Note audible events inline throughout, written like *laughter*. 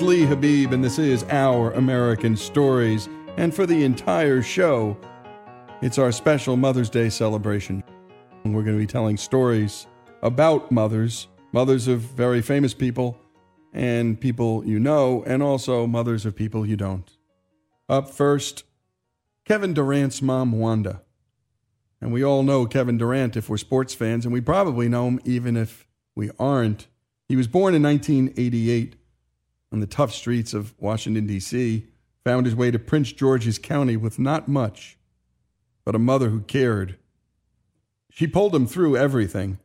is Lee Habib, and this is Our American Stories. And for the entire show, it's our special Mother's Day celebration. And we're going to be telling stories about mothers, mothers of very famous people and people you know, and also mothers of people you don't. Up first, Kevin Durant's mom, Wanda. And we all know Kevin Durant if we're sports fans, and we probably know him even if we aren't. He was born in 1988 on the tough streets of Washington, D.C., found his way to Prince George's County with not much, but a mother who cared. She pulled him through everything,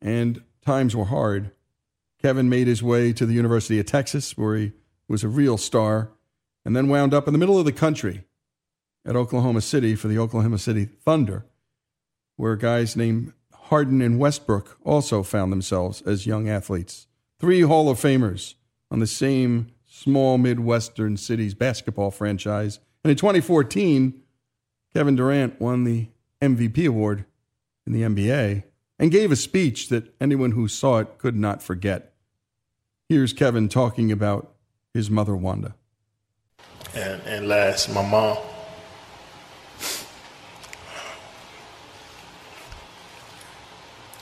and times were hard. Kevin made his way to the University of Texas, where he was a real star, and then wound up in the middle of the country at Oklahoma City for the Oklahoma City Thunder, where guys named Harden and Westbrook also found themselves as young athletes. Three Hall of Famers on the same small Midwestern cities basketball franchise. And in 2014, Kevin Durant won the MVP award in the NBA and gave a speech that anyone who saw it could not forget. Here's Kevin talking about his mother, Wanda. And, and last, my mom.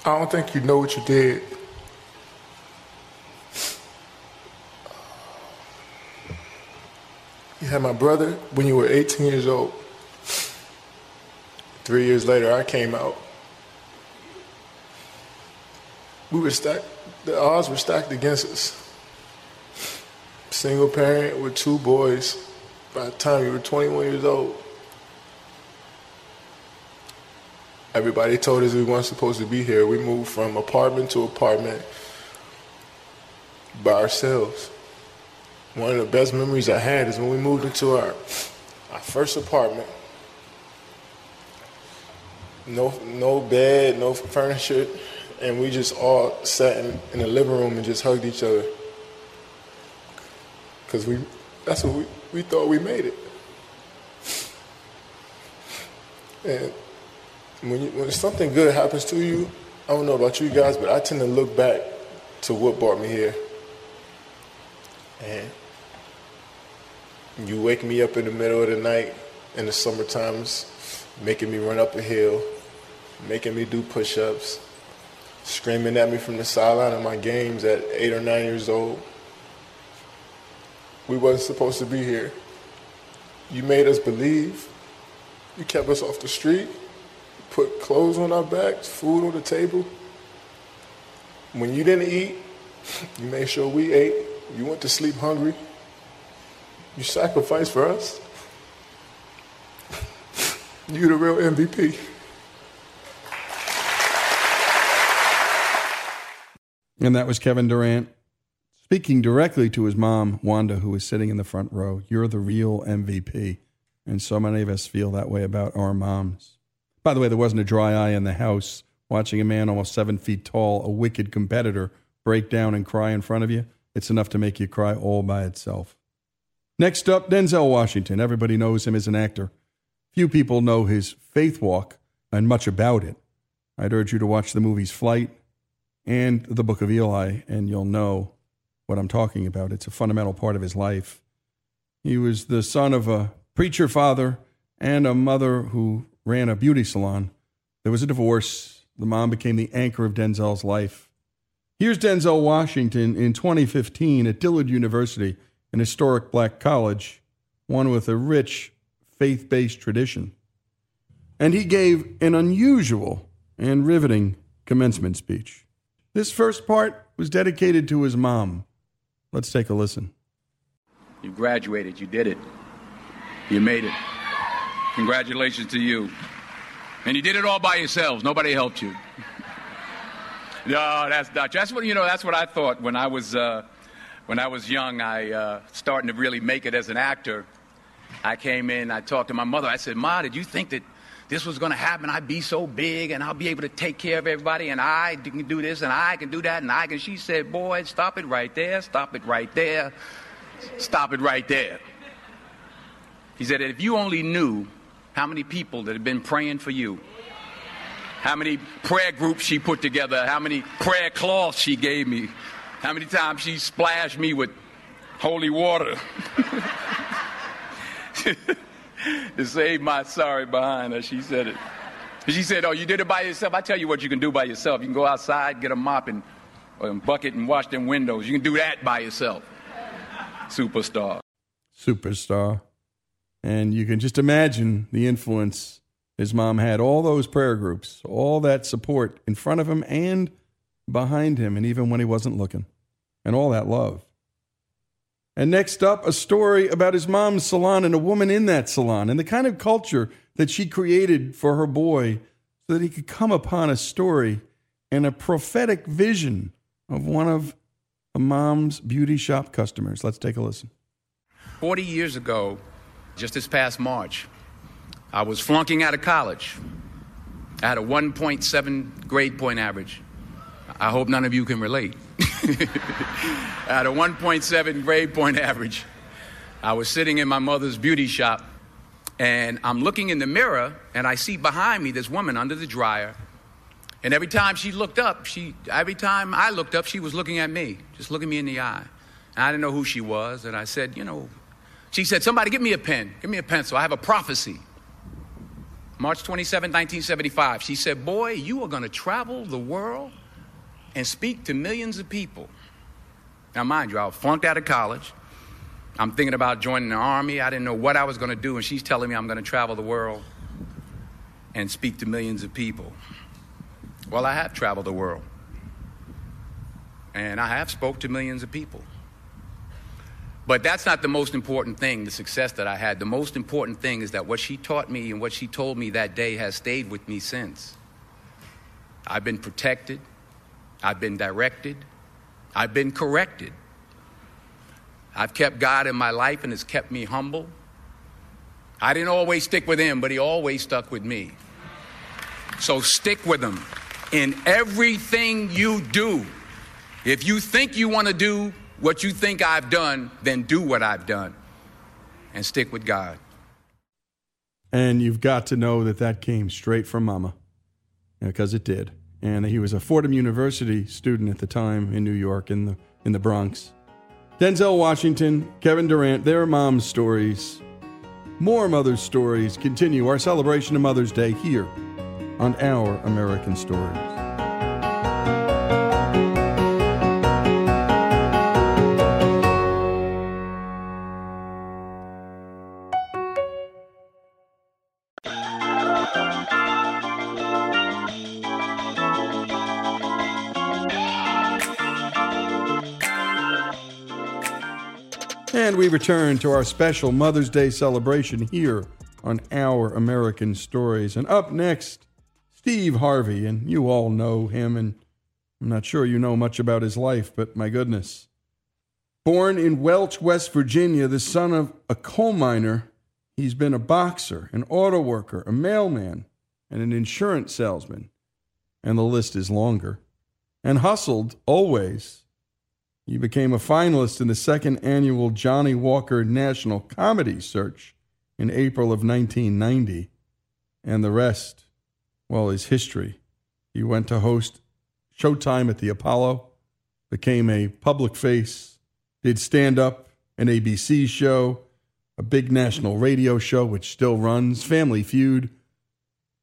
I don't think you know what you did. You had my brother when you were 18 years old. Three years later, I came out. We were stacked, the odds were stacked against us. Single parent with two boys by the time you were 21 years old. Everybody told us we weren't supposed to be here. We moved from apartment to apartment by ourselves. One of the best memories I had is when we moved into our, our first apartment. No, no bed, no furniture, and we just all sat in, in the living room and just hugged each other. Cause we, that's what we, we thought we made it. And when, you, when something good happens to you, I don't know about you guys, but I tend to look back to what brought me here. And you wake me up in the middle of the night in the summer times, making me run up a hill, making me do push-ups, screaming at me from the sideline of my games at eight or nine years old. We wasn't supposed to be here. You made us believe. You kept us off the street put clothes on our backs, food on the table. When you didn't eat, you made sure we ate. You went to sleep hungry. You sacrificed for us. You the real MVP. And that was Kevin Durant speaking directly to his mom, Wanda, who was sitting in the front row. You're the real MVP. And so many of us feel that way about our moms. By the way, there wasn't a dry eye in the house watching a man almost seven feet tall, a wicked competitor, break down and cry in front of you. It's enough to make you cry all by itself. Next up, Denzel Washington. Everybody knows him as an actor. Few people know his faith walk and much about it. I'd urge you to watch the movies Flight and The Book of Eli, and you'll know what I'm talking about. It's a fundamental part of his life. He was the son of a preacher father and a mother who ran a beauty salon. There was a divorce. The mom became the anchor of Denzel's life. Here's Denzel Washington in 2015 at Dillard University, an historic black college, one with a rich faith based tradition. And he gave an unusual and riveting commencement speech. This first part was dedicated to his mom. Let's take a listen. You graduated, you did it, you made it. Congratulations to you. And you did it all by yourselves. Nobody helped you. *laughs* no, that's. That's what you know. That's what I thought when I was uh, when I was young. I uh, starting to really make it as an actor. I came in. I talked to my mother. I said, "Ma, did you think that this was going to happen? I'd be so big, and I'll be able to take care of everybody, and I can do this, and I can do that, and I can." She said, "Boy, stop it right there. Stop it right there. Stop it right there." He said, "If you only knew." how many people that have been praying for you, how many prayer groups she put together, how many prayer cloths she gave me, how many times she splashed me with holy water *laughs* to save my sorry behind her. She said it. She said, Oh, you did it by yourself? I tell you what you can do by yourself. You can go outside, get a mop and a bucket and wash them windows. You can do that by yourself. Superstar. Superstar. And you can just imagine the influence his mom had. All those prayer groups, all that support in front of him and behind him, and even when he wasn't looking, and all that love. And next up, a story about his mom's salon and a woman in that salon and the kind of culture that she created for her boy so that he could come upon a story and a prophetic vision of one of a mom's beauty shop customers. Let's take a listen. 40 years ago, just this past March, I was flunking out of college. I had a 1.7 grade point average. I hope none of you can relate. *laughs* At a 1.7 grade point average, I was sitting in my mother's beauty shop and I'm looking in the mirror and I see behind me this woman under the dryer. And every time she looked up, she every time I looked up, she was looking at me, just looking me in the eye. And I didn't know who she was, and I said, you know, she said, somebody give me a pen, give me a pencil. I have a prophecy. March 27, 1975. She said, Boy, you are going to travel the world and speak to millions of people. Now, mind you, I was flunked out of college. I'm thinking about joining the army. I didn't know what I was going to do, and she's telling me I'm going to travel the world and speak to millions of people. Well, I have traveled the world, and I have spoke to millions of people. But that's not the most important thing, the success that I had. The most important thing is that what she taught me and what she told me that day has stayed with me since. I've been protected. I've been directed, I've been corrected. I've kept God in my life and has kept me humble. I didn't always stick with him, but he always stuck with me. So stick with him in everything you do. If you think you want to do what you think I've done, then do what I've done and stick with God. And you've got to know that that came straight from Mama, because it did and he was a Fordham University student at the time in New York in the in the Bronx. Denzel Washington, Kevin Durant, their mom's stories. More mother's stories continue our celebration of Mother's Day here on Our American Stories. We return to our special Mother's Day celebration here on Our American Stories. And up next, Steve Harvey. And you all know him, and I'm not sure you know much about his life, but my goodness. Born in Welch, West Virginia, the son of a coal miner, he's been a boxer, an auto worker, a mailman, and an insurance salesman. And the list is longer. And hustled always he became a finalist in the second annual Johnnie Walker National Comedy Search in April of 1990. And the rest, well, is history. He went to host Showtime at the Apollo, became a public face, did stand up, an ABC show, a big national radio show which still runs, Family Feud.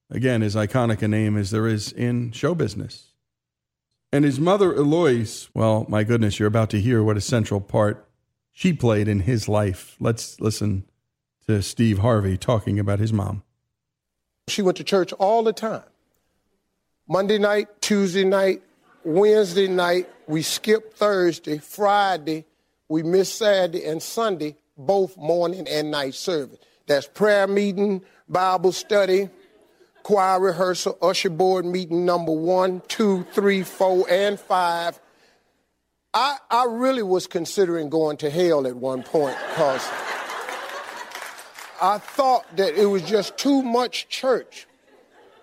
Again, as iconic a name as there is in show business. And his mother, Eloise, well, my goodness, you're about to hear what a central part she played in his life. Let's listen to Steve Harvey talking about his mom. She went to church all the time. Monday night, Tuesday night, Wednesday night, we skipped Thursday, Friday, we missed Saturday and Sunday, both morning and night service. That's prayer meeting, Bible study, choir rehearsal, usher board meeting number one, two, three, four, and five. I, I really was considering going to hell at one point because I thought that it was just too much church.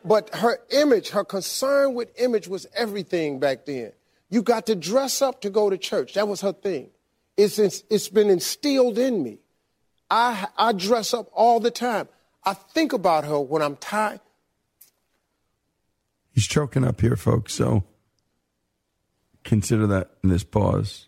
But her image, her concern with image was everything back then. You got to dress up to go to church. That was her thing. It's, it's been instilled in me. I, I dress up all the time. I think about her when I'm tired. He's choking up here, folks. So consider that in this pause.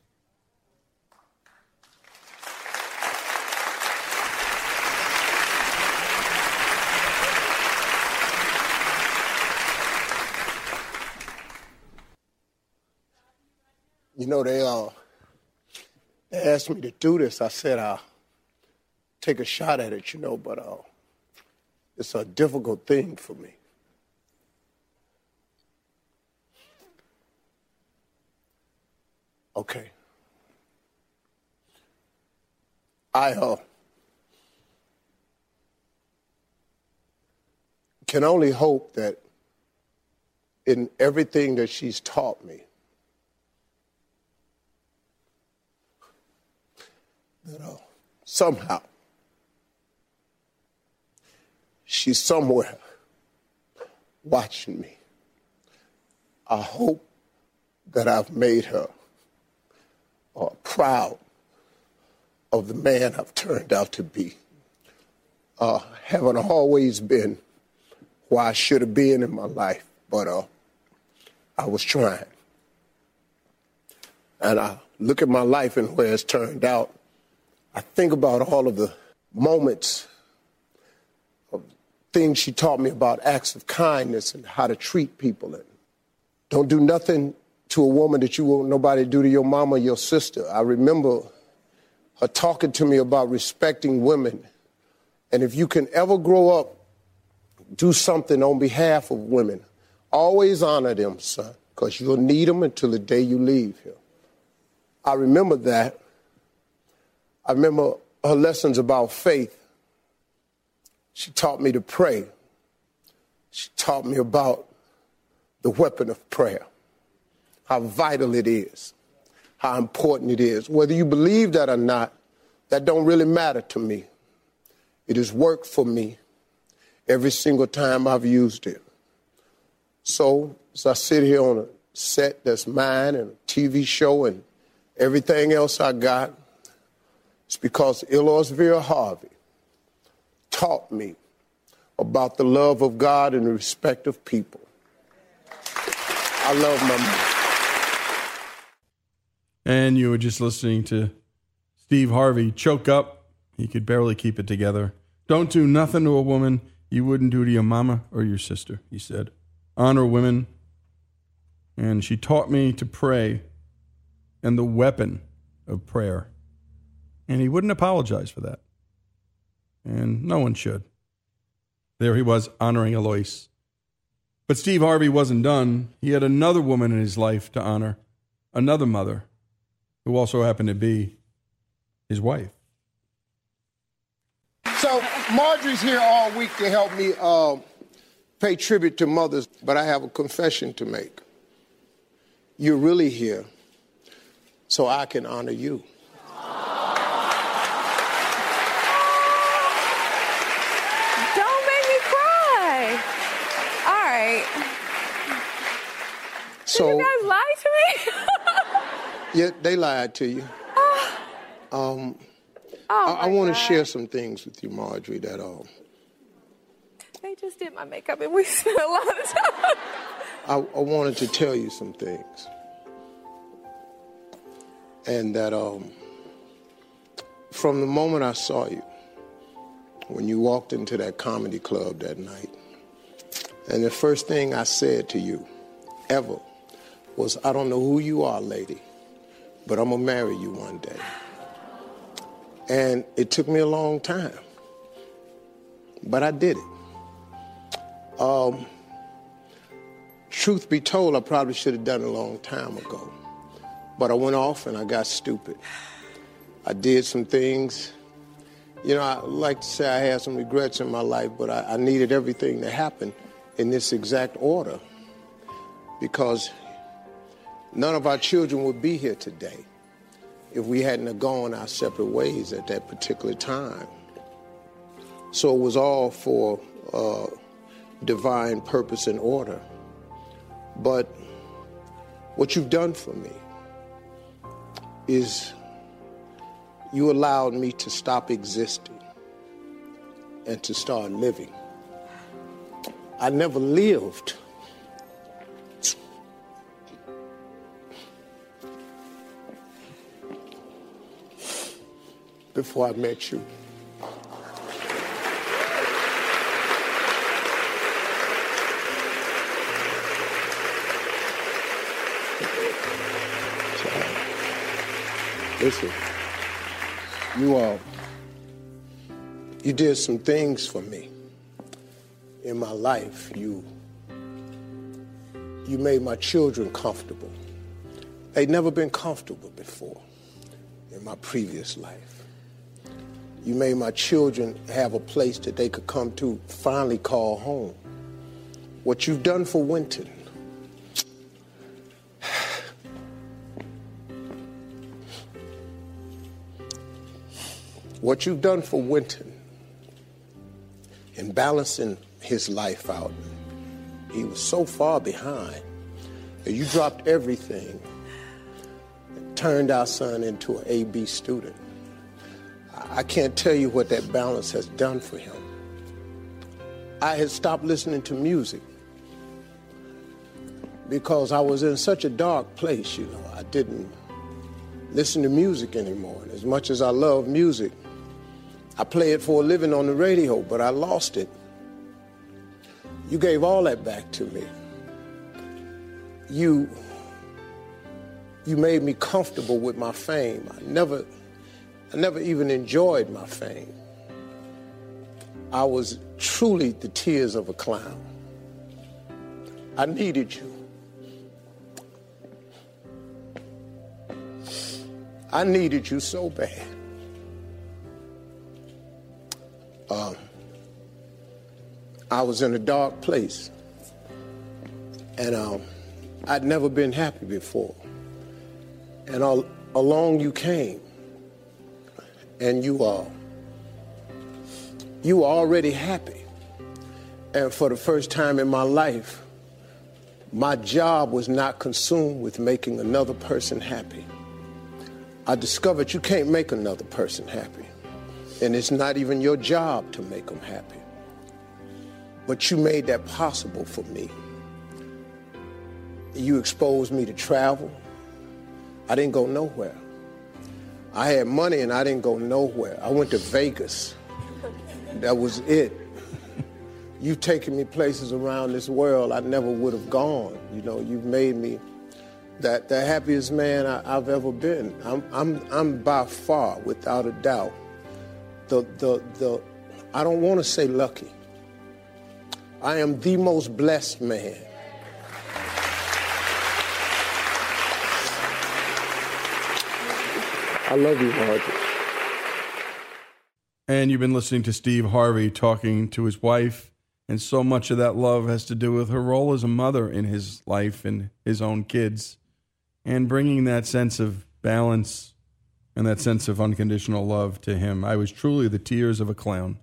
You know, they, uh, they asked me to do this. I said, I'll take a shot at it, you know, but uh, it's a difficult thing for me. Okay. I uh, can only hope that in everything that she's taught me, that uh, somehow she's somewhere watching me. I hope that I've made her proud of the man I've turned out to be. Uh, haven't always been where I should have been in my life, but uh, I was trying. And I look at my life and where it's turned out. I think about all of the moments of things she taught me about acts of kindness and how to treat people. And don't do nothing to a woman that you want nobody do to your mama or your sister. I remember her talking to me about respecting women. And if you can ever grow up, do something on behalf of women, always honor them, son, because you'll need them until the day you leave here. I remember that. I remember her lessons about faith. She taught me to pray. She taught me about the weapon of prayer, how vital it is how important it is. Whether you believe that or not, that don't really matter to me. It has worked for me every single time I've used it. So as I sit here on a set that's mine and a TV show and everything else I got, it's because Eloise Vera Harvey taught me about the love of God and the respect of people. I love my mom. And you were just listening to Steve Harvey choke up. He could barely keep it together. Don't do nothing to a woman you wouldn't do to your mama or your sister, he said. Honor women. And she taught me to pray and the weapon of prayer. And he wouldn't apologize for that. And no one should. There he was honoring Eloise. But Steve Harvey wasn't done. He had another woman in his life to honor, another mother who also happened to be his wife. So Marjorie's here all week to help me uh, pay tribute to mothers, but I have a confession to make. You're really here so I can honor you. Don't make me cry. All right. So Did you guys lie to me? *laughs* yeah, they lied to you. Um, oh I, I want to share some things with you, Marjorie. That um, They just did my makeup and we *laughs* spent a lot of time. I, I wanted to tell you some things, and that um, from the moment I saw you, when you walked into that comedy club that night, and the first thing I said to you, ever, was, "I don't know who you are, lady, but I'm gonna marry you one day." And it took me a long time, but I did it. Um, truth be told, I probably should have done it a long time ago. But I went off and I got stupid. I did some things. You know, I like to say I had some regrets in my life, but I, I needed everything to happen in this exact order because none of our children would be here today if we hadn't gone our separate ways at that particular time. So it was all for uh, divine purpose and order. But what you've done for me is you allowed me to stop existing and to start living. I never lived. Before I met you. Listen, you all, you did some things for me in my life. You, you made my children comfortable. They'd never been comfortable before in my previous life. You made my children have a place that they could come to finally call home. What you've done for Wynton, what you've done for Wynton in balancing his life out, he was so far behind that you dropped everything and turned our son into an AB student. I can't tell you what that balance has done for him. I had stopped listening to music because I was in such a dark place, you know. I didn't listen to music anymore. And as much as I love music, I play it for a living on the radio, but I lost it. You gave all that back to me. You you made me comfortable with my fame. I never I never even enjoyed my fame. I was truly the tears of a clown. I needed you. I needed you so bad. Um, I was in a dark place, and um, I'd never been happy before. And all, along you came, and you are you were already happy. And for the first time in my life, my job was not consumed with making another person happy. I discovered you can't make another person happy. And it's not even your job to make them happy. But you made that possible for me. You exposed me to travel. I didn't go nowhere. I had money and I didn't go nowhere. I went to Vegas. That was it. You've taken me places around this world I never would have gone. You know, you've made me that the happiest man I, have ever been. I'm, I'm, I'm by far, without a doubt, the, the, the, I don't want to say lucky. I am the most blessed man. I love you, Margaret. And you've been listening to Steve Harvey talking to his wife. And so much of that love has to do with her role as a mother in his life and his own kids, and bringing that sense of balance and that sense of unconditional love to him. I was truly the tears of a clown.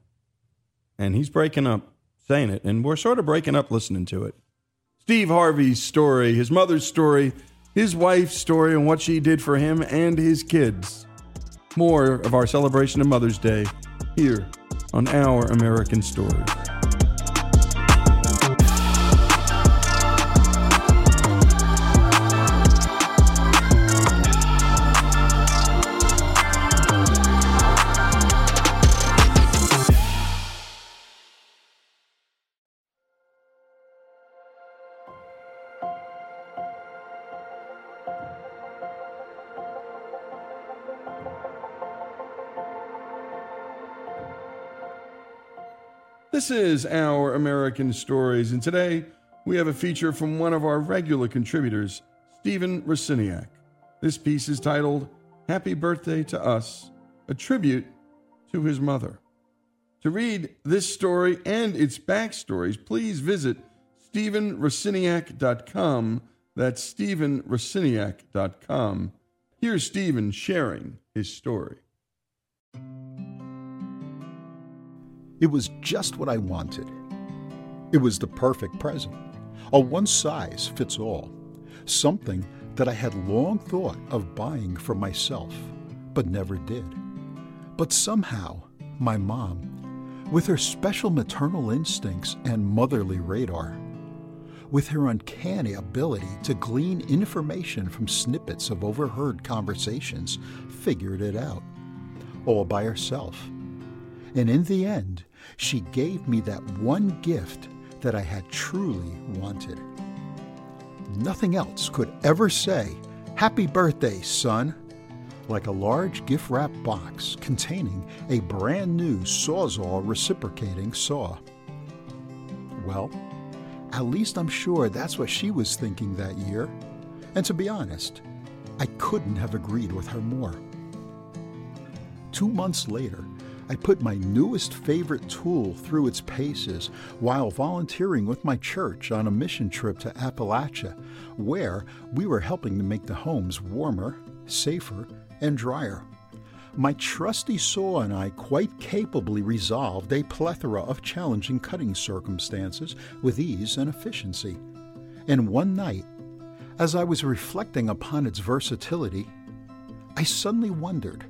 And he's breaking up saying it, and we're sort of breaking up listening to it. Steve Harvey's story, his mother's story, his wife's story, and what she did for him and his kids. More of our celebration of Mother's Day here on Our American Stories. Is Our American Stories, and today we have a feature from one of our regular contributors, Stephen Rosiniak. This piece is titled Happy Birthday to Us, a tribute to his mother. To read this story and its backstories, please visit StephenRosiniak.com. That's StephenRosiniak.com. Here's Stephen sharing his story. It was just what I wanted. It was the perfect present, a one size fits all, something that I had long thought of buying for myself, but never did. But somehow, my mom, with her special maternal instincts and motherly radar, with her uncanny ability to glean information from snippets of overheard conversations, figured it out, all by herself. And in the end, she gave me that one gift that I had truly wanted. Nothing else could ever say, Happy birthday, son. like a large gift wrap box containing a brand new Sawzall reciprocating saw. Well, at least I'm sure that's what she was thinking that year. And to be honest, I couldn't have agreed with her more. Two months later, I put my newest favorite tool through its paces while volunteering with my church on a mission trip to Appalachia, where we were helping to make the homes warmer, safer, and drier. My trusty saw and I quite capably resolved a plethora of challenging cutting circumstances with ease and efficiency. And one night, as I was reflecting upon its versatility, I suddenly wondered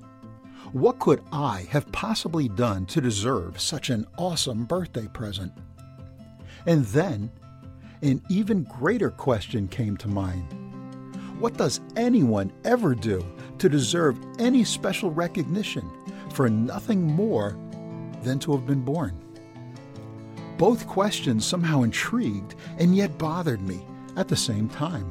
what could I have possibly done to deserve such an awesome birthday present? And then, an even greater question came to mind. What does anyone ever do to deserve any special recognition for nothing more than to have been born? Both questions somehow intrigued and yet bothered me at the same time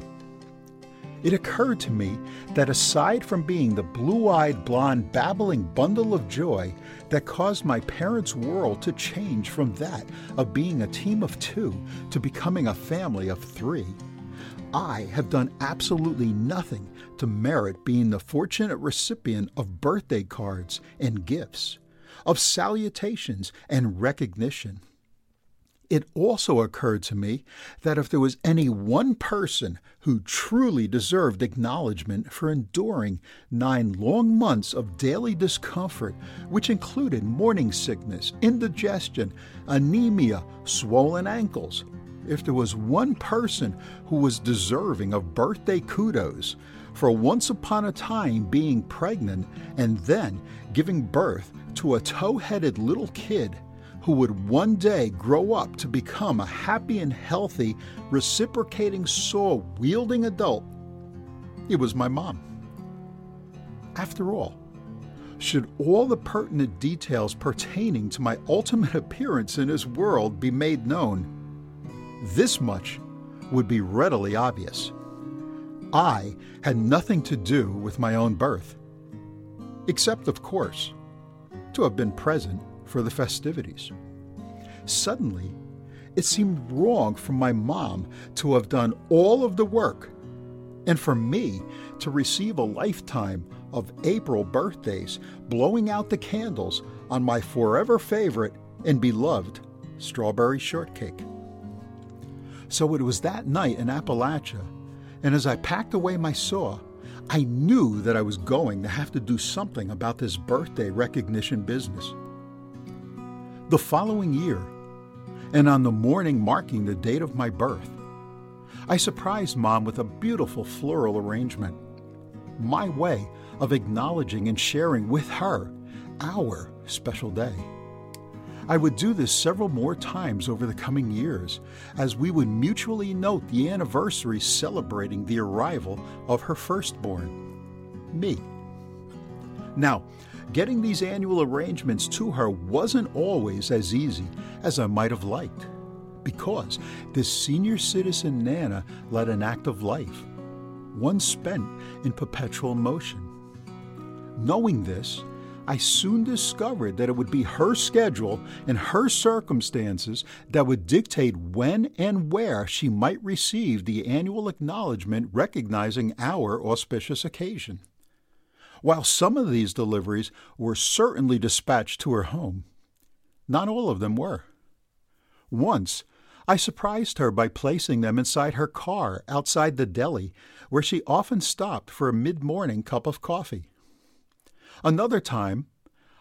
it occurred to me that aside from being the blue eyed, blonde, babbling bundle of joy that caused my parents' world to change from that of being a team of two to becoming a family of three, I have done absolutely nothing to merit being the fortunate recipient of birthday cards and gifts, of salutations and recognition it also occurred to me that if there was any one person who truly deserved acknowledgement for enduring nine long months of daily discomfort, which included morning sickness, indigestion, anemia, swollen ankles, if there was one person who was deserving of birthday kudos for once upon a time being pregnant and then giving birth to a tow headed little kid who would one day grow up to become a happy and healthy, reciprocating saw wielding adult, it was my mom. After all, should all the pertinent details pertaining to my ultimate appearance in this world be made known, this much would be readily obvious. I had nothing to do with my own birth, except, of course, to have been present for the festivities. Suddenly, it seemed wrong for my mom to have done all of the work and for me to receive a lifetime of April birthdays blowing out the candles on my forever favorite and beloved strawberry shortcake. So it was that night in Appalachia, and as I packed away my saw, I knew that I was going to have to do something about this birthday recognition business. The following year, and on the morning marking the date of my birth, I surprised Mom with a beautiful floral arrangement. My way of acknowledging and sharing with her our special day. I would do this several more times over the coming years as we would mutually note the anniversary celebrating the arrival of her firstborn, me. Now, Getting these annual arrangements to her wasn't always as easy as I might have liked, because this senior citizen Nana led an active life, one spent in perpetual motion. Knowing this, I soon discovered that it would be her schedule and her circumstances that would dictate when and where she might receive the annual acknowledgement recognizing our auspicious occasion. While some of these deliveries were certainly dispatched to her home, not all of them were. Once, I surprised her by placing them inside her car outside the deli, where she often stopped for a mid morning cup of coffee. Another time,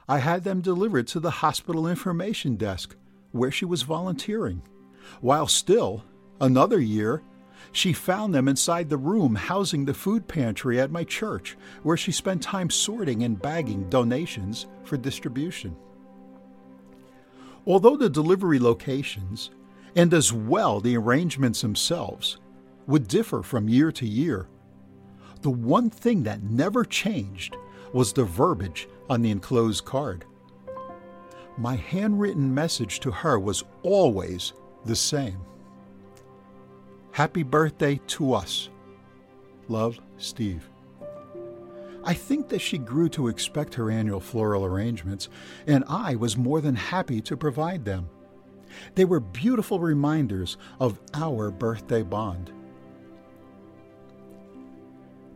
I had them delivered to the hospital information desk, where she was volunteering, while still, another year, she found them inside the room housing the food pantry at my church, where she spent time sorting and bagging donations for distribution. Although the delivery locations, and as well the arrangements themselves, would differ from year to year, the one thing that never changed was the verbiage on the enclosed card. My handwritten message to her was always the same. Happy birthday to us. Love, Steve. I think that she grew to expect her annual floral arrangements, and I was more than happy to provide them. They were beautiful reminders of our birthday bond.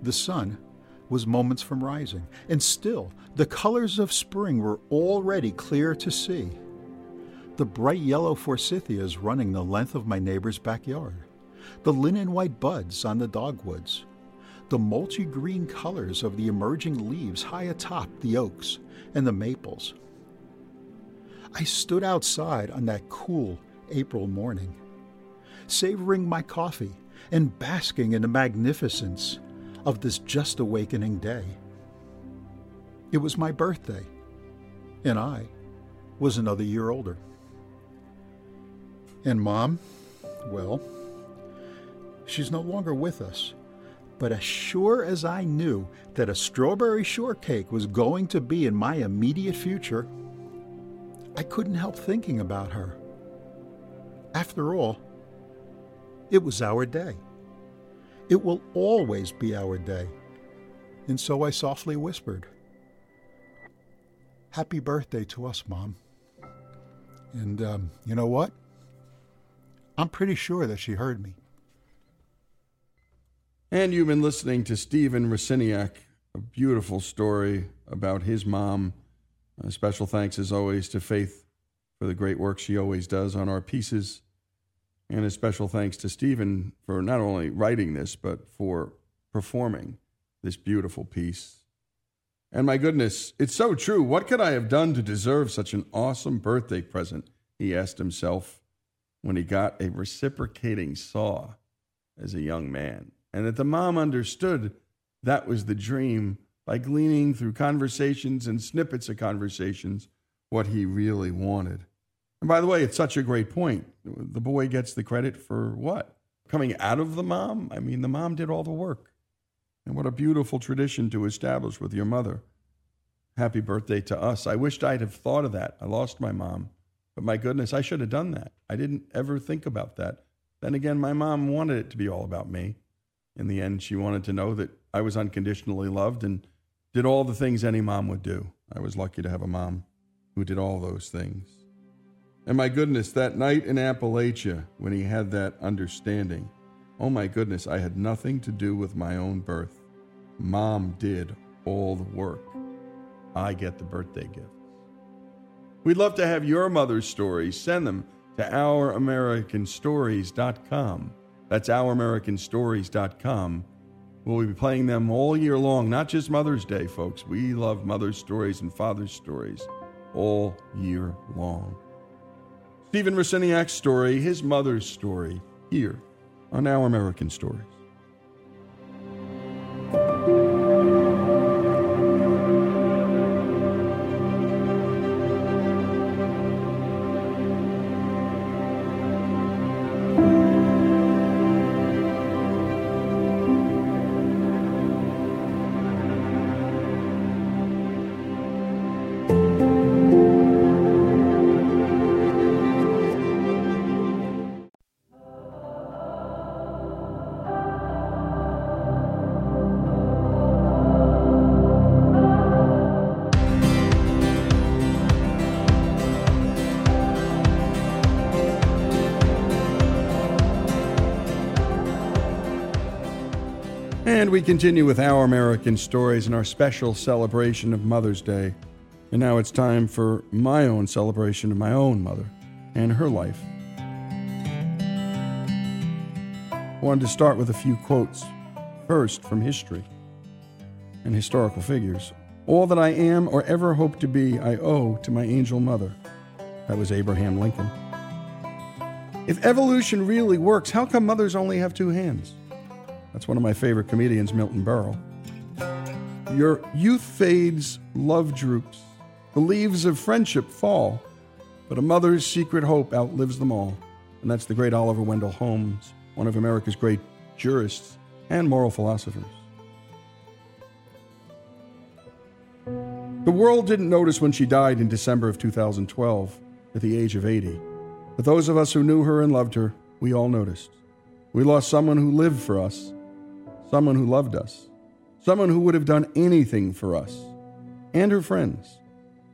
The sun was moments from rising, and still the colors of spring were already clear to see. The bright yellow forsythias running the length of my neighbor's backyard, the linen white buds on the dogwoods, the mulchy green colors of the emerging leaves high atop the oaks and the maples. I stood outside on that cool April morning, savoring my coffee and basking in the magnificence of this just awakening day. It was my birthday, and I was another year older. And Mom, well, she's no longer with us. But as sure as I knew that a strawberry shortcake was going to be in my immediate future, I couldn't help thinking about her. After all, it was our day. It will always be our day. And so I softly whispered, Happy birthday to us, Mom. And um, you know what? I'm pretty sure that she heard me. And you've been listening to Stephen Rosiniak, a beautiful story about his mom. A special thanks, as always, to Faith for the great work she always does on our pieces. And a special thanks to Stephen for not only writing this, but for performing this beautiful piece. And my goodness, it's so true. What could I have done to deserve such an awesome birthday present? He asked himself when he got a reciprocating saw as a young man and that the mom understood that was the dream by gleaning through conversations and snippets of conversations what he really wanted. And by the way, it's such a great point. The boy gets the credit for what? Coming out of the mom? I mean, the mom did all the work. And what a beautiful tradition to establish with your mother. Happy birthday to us. I wished I'd have thought of that. I lost my mom. But my goodness, I should have done that. I didn't ever think about that. Then again, my mom wanted it to be all about me in the end, she wanted to know that I was unconditionally loved and did all the things any mom would do. I was lucky to have a mom who did all those things. And my goodness, that night in Appalachia, when he had that understanding, oh my goodness, I had nothing to do with my own birth. Mom did all the work. I get the birthday gifts. We'd love to have your mother's stories. Send them to ouramericanstories.com. That's ouramericanstories.com. We'll be playing them all year long, not just Mother's Day, folks. We love mother's stories and father's stories all year long. Stephen Rosiniak's story, his mother's story, here on Our American Stories. We continue with our American stories and our special celebration of Mother's Day. And now it's time for my own celebration of my own mother and her life. I wanted to start with a few quotes. First, from history and historical figures. All that I am or ever hope to be, I owe to my angel mother. That was Abraham Lincoln. If evolution really works, how come mothers only have two hands? That's one of my favorite comedians, Milton Berle. Your youth fades, love droops, the leaves of friendship fall, but a mother's secret hope outlives them all. And that's the great Oliver Wendell Holmes, one of America's great jurists and moral philosophers. The world didn't notice when she died in December of 2012 at the age of 80. But those of us who knew her and loved her, we all noticed. We lost someone who lived for us someone who loved us, someone who would have done anything for us and her friends,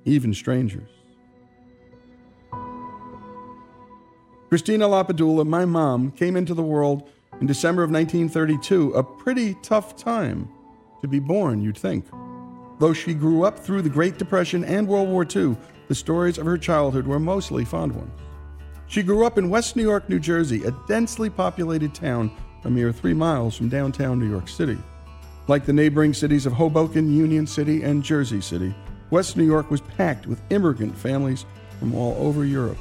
even strangers. Christina Lapadula, my mom, came into the world in December of 1932, a pretty tough time to be born, you'd think. Though she grew up through the Great Depression and World War II, the stories of her childhood were mostly fond ones. She grew up in West New York, New Jersey, a densely populated town a mere three miles from downtown New York City. Like the neighboring cities of Hoboken, Union City, and Jersey City, West New York was packed with immigrant families from all over Europe.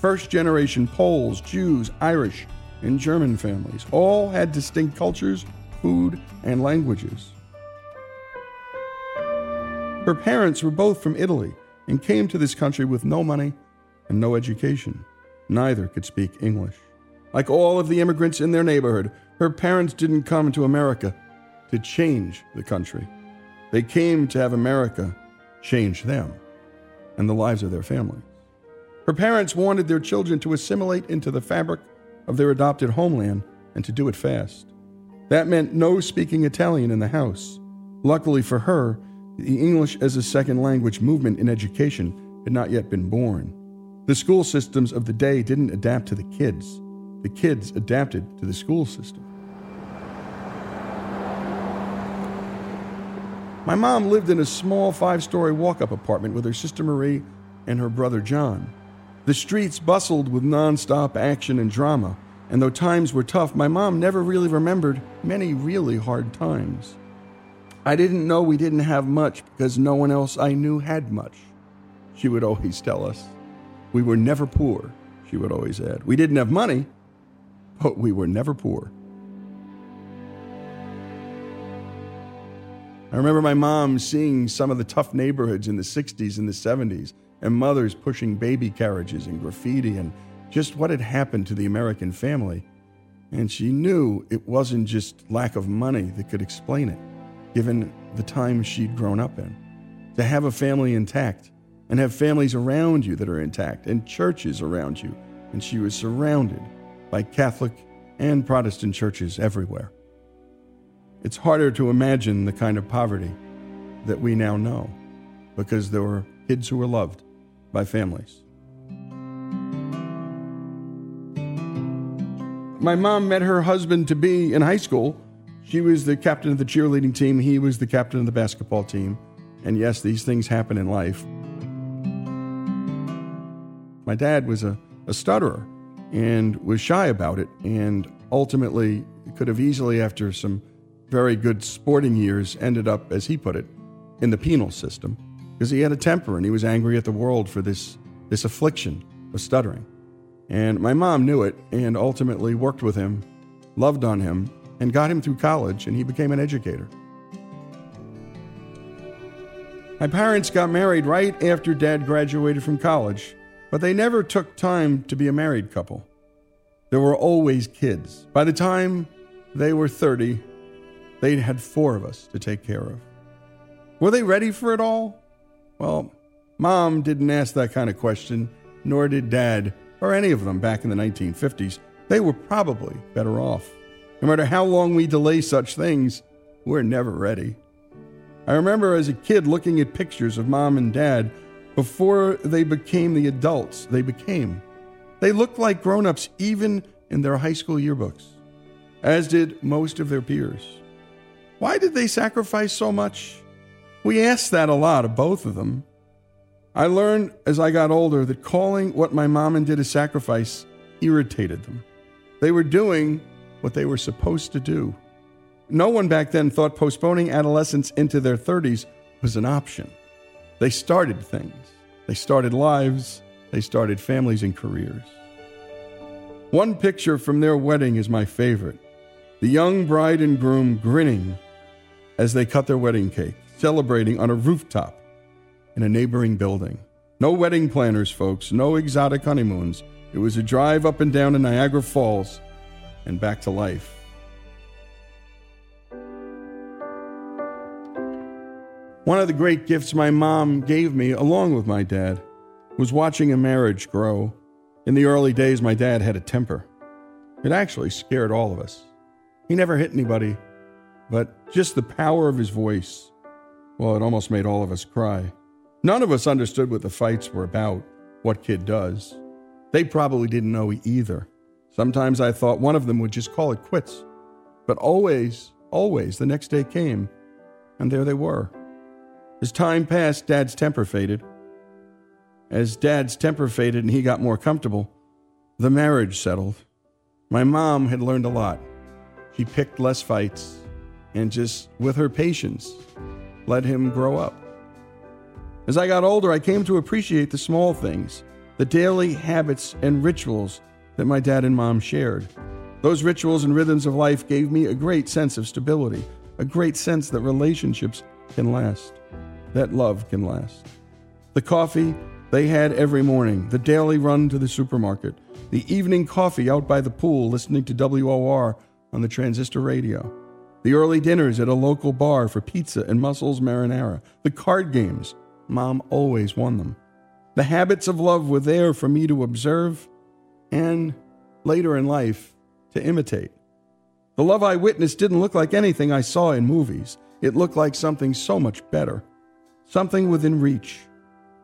First generation Poles, Jews, Irish, and German families all had distinct cultures, food, and languages. Her parents were both from Italy and came to this country with no money and no education. Neither could speak English. Like all of the immigrants in their neighborhood, her parents didn't come to America to change the country. They came to have America change them and the lives of their families. Her parents wanted their children to assimilate into the fabric of their adopted homeland and to do it fast. That meant no speaking Italian in the house. Luckily for her, the English as a second language movement in education had not yet been born. The school systems of the day didn't adapt to the kids, the kids adapted to the school system. My mom lived in a small five story walk up apartment with her sister Marie and her brother John. The streets bustled with nonstop action and drama, and though times were tough, my mom never really remembered many really hard times. I didn't know we didn't have much because no one else I knew had much, she would always tell us. We were never poor, she would always add. We didn't have money, but we were never poor. I remember my mom seeing some of the tough neighborhoods in the 60s and the 70s, and mothers pushing baby carriages and graffiti, and just what had happened to the American family. And she knew it wasn't just lack of money that could explain it, given the time she'd grown up in. To have a family intact, and have families around you that are intact, and churches around you, and she was surrounded by Catholic and Protestant churches everywhere. It's harder to imagine the kind of poverty that we now know because there were kids who were loved by families. My mom met her husband to be in high school. She was the captain of the cheerleading team, he was the captain of the basketball team. And yes, these things happen in life. My dad was a, a stutterer and was shy about it, and ultimately could have easily, after some very good sporting years ended up, as he put it, in the penal system because he had a temper and he was angry at the world for this, this affliction of stuttering. And my mom knew it and ultimately worked with him, loved on him, and got him through college, and he became an educator. My parents got married right after dad graduated from college, but they never took time to be a married couple. There were always kids. By the time they were 30, they had four of us to take care of. Were they ready for it all? Well, mom didn't ask that kind of question, nor did dad, or any of them back in the 1950s. They were probably better off. No matter how long we delay such things, we're never ready. I remember as a kid looking at pictures of mom and dad before they became the adults they became. They looked like grown ups even in their high school yearbooks, as did most of their peers. Why did they sacrifice so much? We asked that a lot of both of them. I learned as I got older that calling what my mom and did a sacrifice irritated them. They were doing what they were supposed to do. No one back then thought postponing adolescence into their 30s was an option. They started things, they started lives, they started families and careers. One picture from their wedding is my favorite the young bride and groom grinning as they cut their wedding cake, celebrating on a rooftop in a neighboring building. No wedding planners, folks, no exotic honeymoons. It was a drive up and down to Niagara Falls and back to life. One of the great gifts my mom gave me, along with my dad, was watching a marriage grow. In the early days, my dad had a temper. It actually scared all of us. He never hit anybody, but just the power of his voice, well, it almost made all of us cry. None of us understood what the fights were about, what kid does. They probably didn't know either. Sometimes I thought one of them would just call it quits. But always, always, the next day came, and there they were. As time passed, Dad's temper faded. As Dad's temper faded and he got more comfortable, the marriage settled. My mom had learned a lot. She picked less fights and just, with her patience, let him grow up. As I got older, I came to appreciate the small things, the daily habits and rituals that my dad and mom shared. Those rituals and rhythms of life gave me a great sense of stability, a great sense that relationships can last, that love can last. The coffee they had every morning, the daily run to the supermarket, the evening coffee out by the pool listening to WOR on the transistor radio, the early dinners at a local bar for pizza and mussels marinara, the card games. Mom always won them. The habits of love were there for me to observe and, later in life, to imitate. The love I witnessed didn't look like anything I saw in movies. It looked like something so much better, something within reach.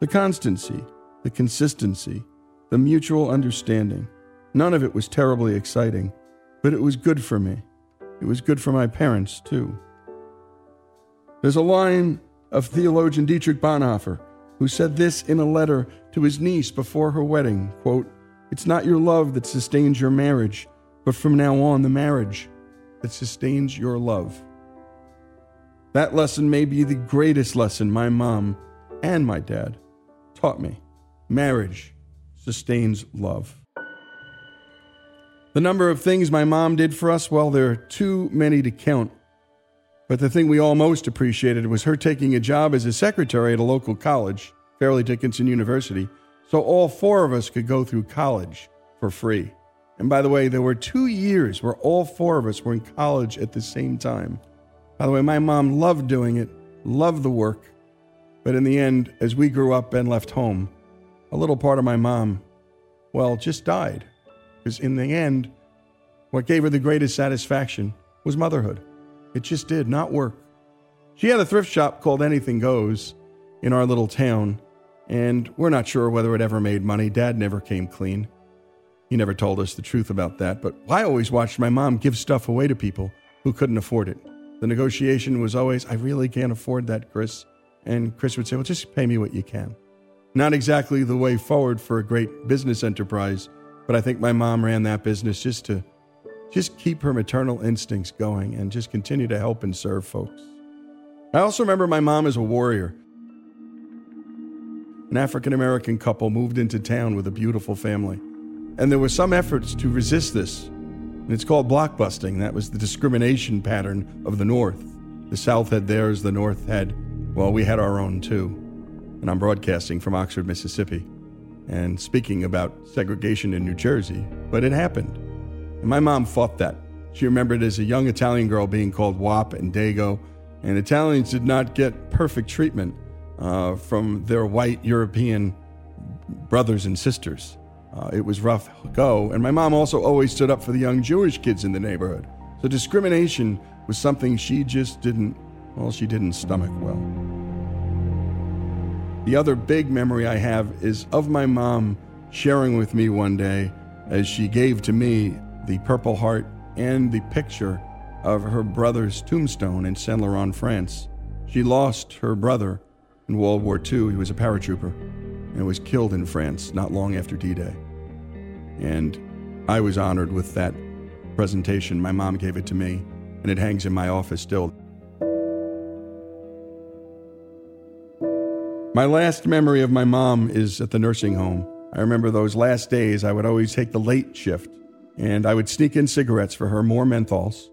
The constancy, the consistency, the mutual understanding. None of it was terribly exciting, but it was good for me. It was good for my parents, too. There's a line of theologian Dietrich Bonhoeffer who said this in a letter to his niece before her wedding quote, It's not your love that sustains your marriage, but from now on, the marriage that sustains your love. That lesson may be the greatest lesson my mom and my dad taught me. Marriage sustains love. The number of things my mom did for us, well, there are too many to count. But the thing we all most appreciated was her taking a job as a secretary at a local college, Fairleigh Dickinson University, so all four of us could go through college for free. And by the way, there were two years where all four of us were in college at the same time. By the way, my mom loved doing it, loved the work. But in the end, as we grew up and left home, a little part of my mom, well, just died. Because in the end, what gave her the greatest satisfaction was motherhood. It just did, not work. She had a thrift shop called Anything Goes in our little town, and we're not sure whether it ever made money. Dad never came clean. He never told us the truth about that, but I always watched my mom give stuff away to people who couldn't afford it. The negotiation was always, I really can't afford that, Chris. And Chris would say, Well, just pay me what you can. Not exactly the way forward for a great business enterprise, but I think my mom ran that business just to just keep her maternal instincts going and just continue to help and serve folks. I also remember my mom as a warrior. An African American couple moved into town with a beautiful family. And there were some efforts to resist this. And it's called blockbusting. That was the discrimination pattern of the North. The South had theirs, the North had, well, we had our own too. And I'm broadcasting from Oxford, Mississippi, and speaking about segregation in New Jersey. But it happened. And my mom fought that. She remembered as a young Italian girl being called Wop and Dago, and Italians did not get perfect treatment uh, from their white European brothers and sisters. Uh, it was rough go, and my mom also always stood up for the young Jewish kids in the neighborhood. So discrimination was something she just didn't, well, she didn't stomach well. The other big memory I have is of my mom sharing with me one day as she gave to me the Purple Heart and the picture of her brother's tombstone in Saint Laurent, France. She lost her brother in World War II. He was a paratrooper and was killed in France not long after D Day. And I was honored with that presentation. My mom gave it to me, and it hangs in my office still. My last memory of my mom is at the nursing home. I remember those last days, I would always take the late shift, and I would sneak in cigarettes for her, more menthols,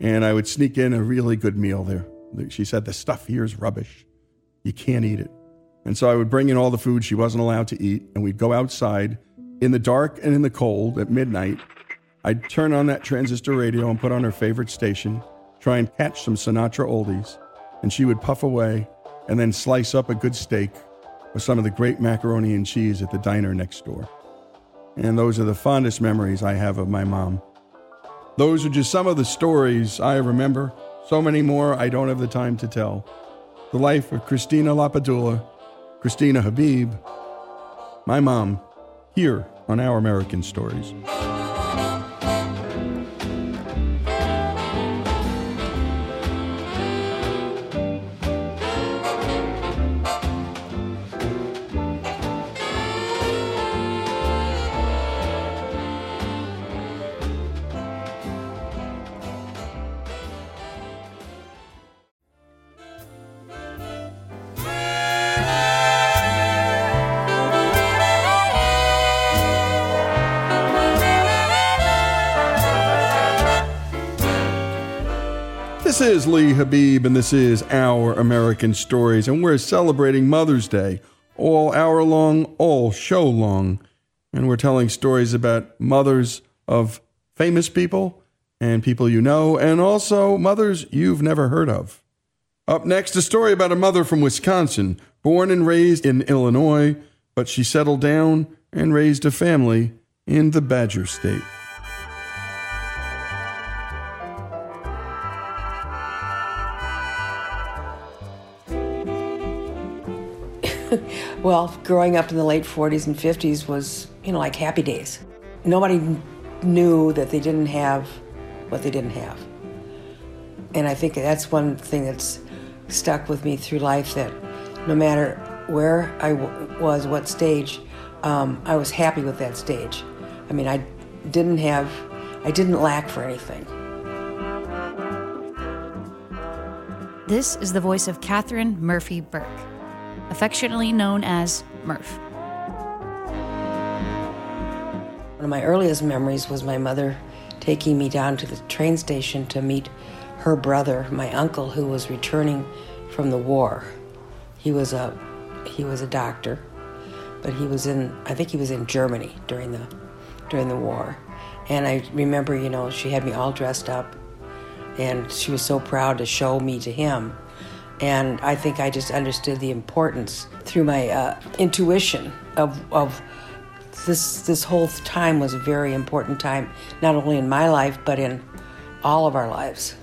and I would sneak in a really good meal there. She said, The stuff here is rubbish. You can't eat it. And so I would bring in all the food she wasn't allowed to eat, and we'd go outside in the dark and in the cold at midnight. I'd turn on that transistor radio and put on her favorite station, try and catch some Sinatra oldies, and she would puff away and then slice up a good steak with some of the great macaroni and cheese at the diner next door. And those are the fondest memories I have of my mom. Those are just some of the stories I remember, so many more I don't have the time to tell. The life of Christina Lapadula, Christina Habib, my mom, here on Our American Stories. This is Lee Habib, and this is Our American Stories, and we're celebrating Mother's Day all hour long, all show long. And we're telling stories about mothers of famous people and people you know, and also mothers you've never heard of. Up next, a story about a mother from Wisconsin, born and raised in Illinois, but she settled down and raised a family in the Badger State. Well, growing up in the late 40s and 50s was, you know, like happy days. Nobody knew that they didn't have what they didn't have. And I think that's one thing that's stuck with me through life that no matter where I w- was, what stage, um, I was happy with that stage. I mean, I didn't have, I didn't lack for anything. This is the voice of Catherine Murphy Burke affectionately known as Murph. One of my earliest memories was my mother taking me down to the train station to meet her brother, my uncle, who was returning from the war. He was a he was a doctor, but he was in I think he was in Germany during the during the war. And I remember, you know, she had me all dressed up and she was so proud to show me to him. And I think I just understood the importance through my uh, intuition of, of this, this whole time was a very important time, not only in my life, but in all of our lives.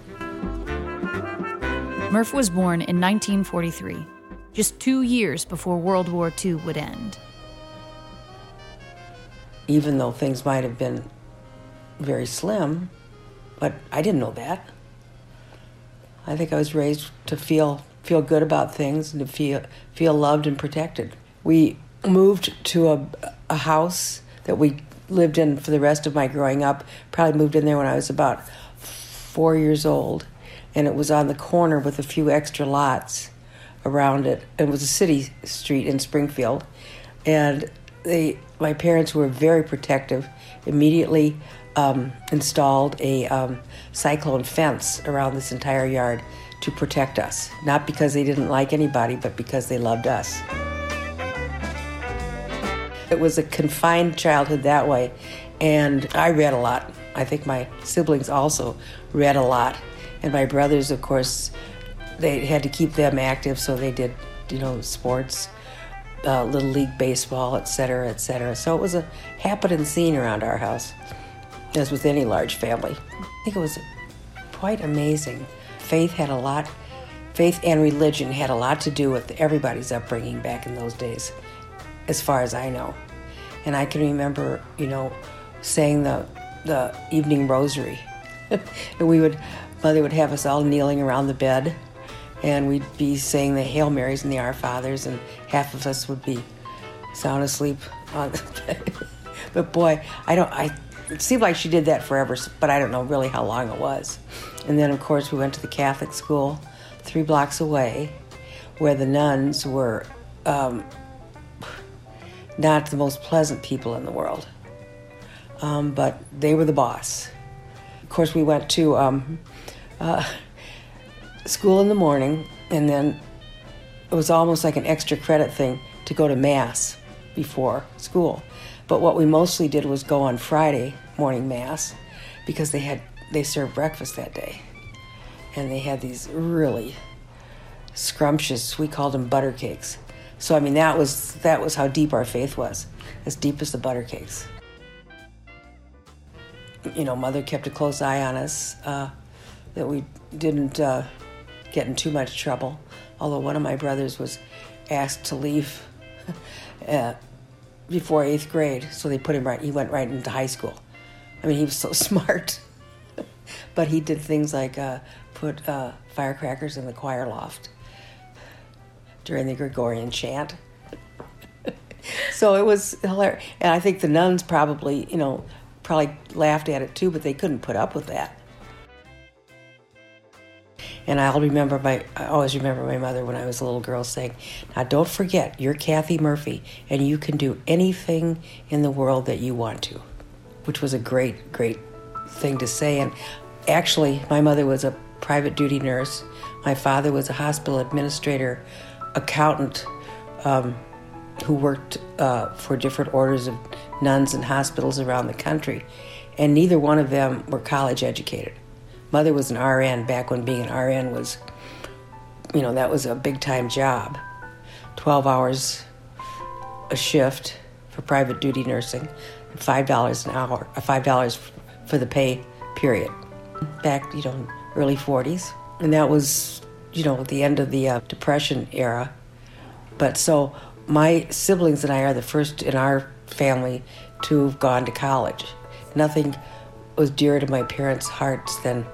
Murph was born in 1943, just two years before World War II would end. Even though things might have been very slim, but I didn't know that. I think I was raised to feel feel good about things and to feel feel loved and protected. We moved to a, a house that we lived in for the rest of my growing up. Probably moved in there when I was about four years old, and it was on the corner with a few extra lots around it. It was a city street in Springfield, and they my parents were very protective. Immediately um, installed a um, cyclone fence around this entire yard to protect us, not because they didn't like anybody, but because they loved us. It was a confined childhood that way, and I read a lot. I think my siblings also read a lot, and my brothers, of course, they had to keep them active, so they did, you know, sports, uh, little league baseball, et cetera, et cetera. So it was a happening scene around our house, as with any large family. I think it was quite amazing. Faith had a lot, faith and religion had a lot to do with everybody's upbringing back in those days, as far as I know. And I can remember, you know, saying the the evening rosary, *laughs* and we would, mother would have us all kneeling around the bed, and we'd be saying the Hail Marys and the Our Fathers, and half of us would be sound asleep on the *laughs* bed. but boy, I don't, I it seemed like she did that forever, but I don't know really how long it was. And then, of course, we went to the Catholic school three blocks away, where the nuns were um, not the most pleasant people in the world, um, but they were the boss. Of course, we went to um, uh, school in the morning, and then it was almost like an extra credit thing to go to Mass before school. But what we mostly did was go on Friday morning Mass because they had they served breakfast that day, and they had these really scrumptious. We called them butter cakes. So I mean that was that was how deep our faith was, as deep as the butter cakes. You know, mother kept a close eye on us. Uh, that we didn't uh, get in too much trouble. Although one of my brothers was asked to leave *laughs* uh, before eighth grade, so they put him right. He went right into high school. I mean, he was so *laughs* smart, but he did things like uh, put uh, firecrackers in the choir loft during the Gregorian chant. *laughs* so it was hilarious, and I think the nuns probably, you know, probably laughed at it too, but they couldn't put up with that. And I'll remember my, I always remember my mother when I was a little girl saying, Now don't forget, you're Kathy Murphy, and you can do anything in the world that you want to, which was a great, great thing to say. And actually, my mother was a private duty nurse, my father was a hospital administrator, accountant um, who worked uh, for different orders of nuns and hospitals around the country. And neither one of them were college educated. Mother was an RN back when being an RN was, you know, that was a big time job. 12 hours a shift for private duty nursing, $5 an hour, uh, $5 for the pay period. Back, you know, early 40s. And that was, you know, the end of the uh, Depression era. But so my siblings and I are the first in our family to have gone to college. Nothing was dearer to my parents' hearts than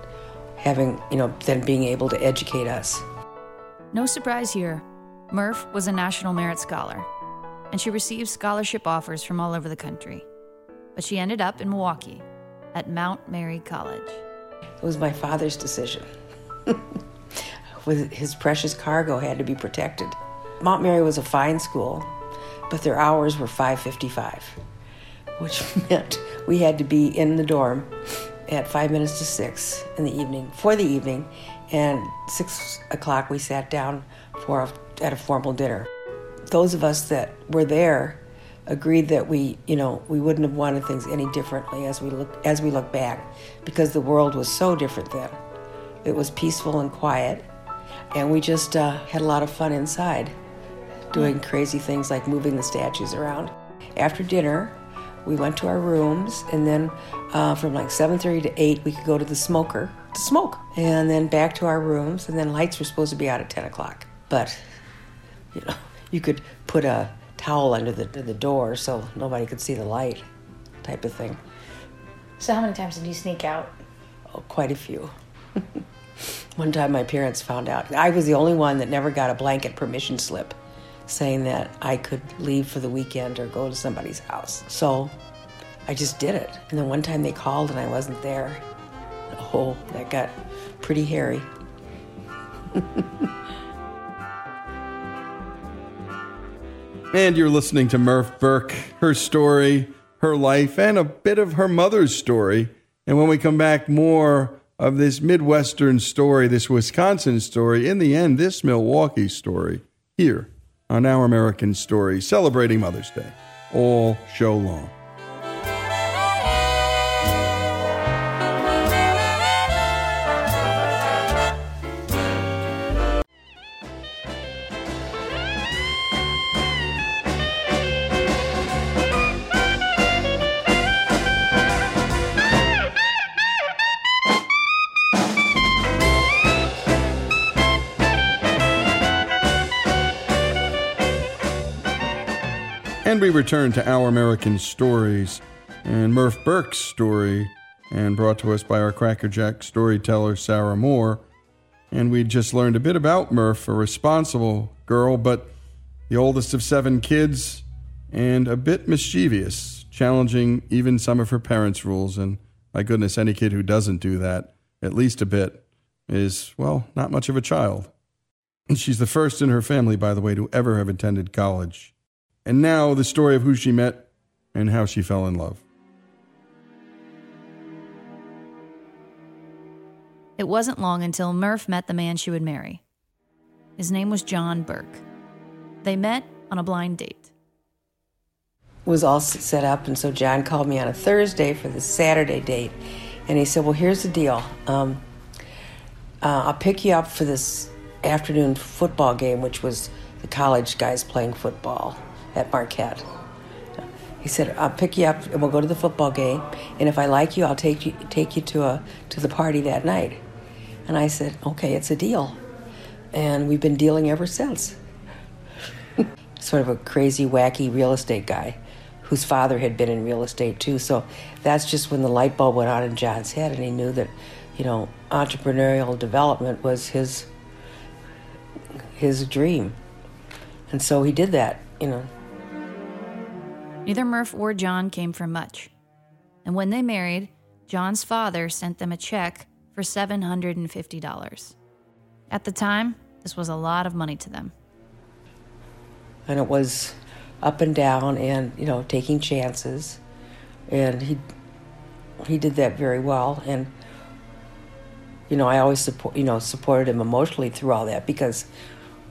having, you know, than being able to educate us. No surprise here. Murph was a National Merit Scholar, and she received scholarship offers from all over the country. But she ended up in Milwaukee at Mount Mary College. It was my father's decision. *laughs* With his precious cargo had to be protected. Mount Mary was a fine school, but their hours were 5:55, which *laughs* meant we had to be in the dorm at five minutes to six in the evening for the evening, and six o'clock we sat down for a, at a formal dinner. Those of us that were there agreed that we, you know, we wouldn't have wanted things any differently as we look as we look back, because the world was so different then. It was peaceful and quiet, and we just uh, had a lot of fun inside, doing crazy things like moving the statues around. After dinner, we went to our rooms, and then uh, from like 7:30 to 8, we could go to the smoker to smoke, and then back to our rooms. And then lights were supposed to be out at 10 o'clock, but you know, *laughs* you could put a towel under the the door so nobody could see the light, type of thing. So, how many times did you sneak out? Oh, quite a few. *laughs* One time, my parents found out. I was the only one that never got a blanket permission slip saying that I could leave for the weekend or go to somebody's house. So I just did it. And then one time they called and I wasn't there. Oh, that got pretty hairy. And you're listening to Murph Burke, her story, her life, and a bit of her mother's story. And when we come back, more of this Midwestern story, this Wisconsin story, in the end, this Milwaukee story, here on Our American Story, celebrating Mother's Day all show long. Return to Our American Stories and Murph Burke's story, and brought to us by our Crackerjack storyteller, Sarah Moore. And we just learned a bit about Murph, a responsible girl, but the oldest of seven kids, and a bit mischievous, challenging even some of her parents' rules. And my goodness, any kid who doesn't do that, at least a bit, is, well, not much of a child. And she's the first in her family, by the way, to ever have attended college. And now the story of who she met and how she fell in love. It wasn't long until Murph met the man she would marry. His name was John Burke. They met on a blind date. was all set up, and so John called me on a Thursday for the Saturday date, and he said, "Well, here's the deal. Um, uh, I'll pick you up for this afternoon football game, which was the college guys playing football at Marquette." He said, "I'll pick you up, and we'll go to the football game, and if I like you, I'll take you take you to a to the party that night." And I said, okay, it's a deal. And we've been dealing ever since. *laughs* sort of a crazy, wacky real estate guy whose father had been in real estate too. So that's just when the light bulb went on in John's head, and he knew that, you know, entrepreneurial development was his his dream, and so he did that. You know. Neither Murph or John came from much, and when they married, John's father sent them a check for seven hundred and fifty dollars. At the time, this was a lot of money to them. And it was up and down and you know taking chances and he he did that very well and you know I always support you know supported him emotionally through all that because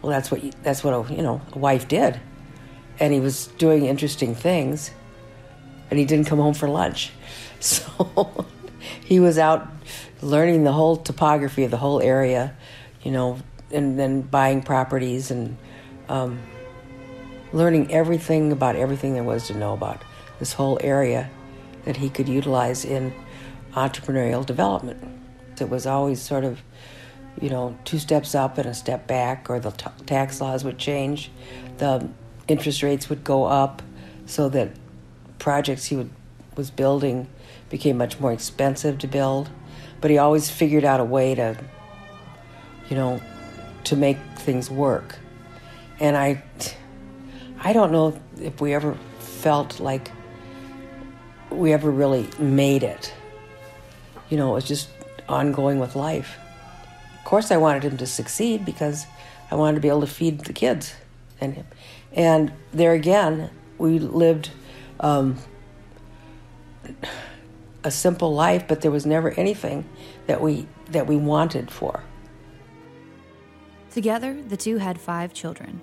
well that's what you, that's what a, you know a wife did and he was doing interesting things and he didn't come home for lunch *laughs* so he was out learning the whole topography of the whole area you know and then buying properties and um, learning everything about everything there was to know about this whole area that he could utilize in entrepreneurial development. It was always sort of, you know, two steps up and a step back, or the t- tax laws would change, the interest rates would go up, so that projects he would, was building became much more expensive to build. But he always figured out a way to, you know, to make things work. And I, I don't know if we ever felt like we ever really made it. You know, it was just ongoing with life. Of course, I wanted him to succeed because I wanted to be able to feed the kids and him. And there again, we lived um, a simple life, but there was never anything that we that we wanted for. Together, the two had five children: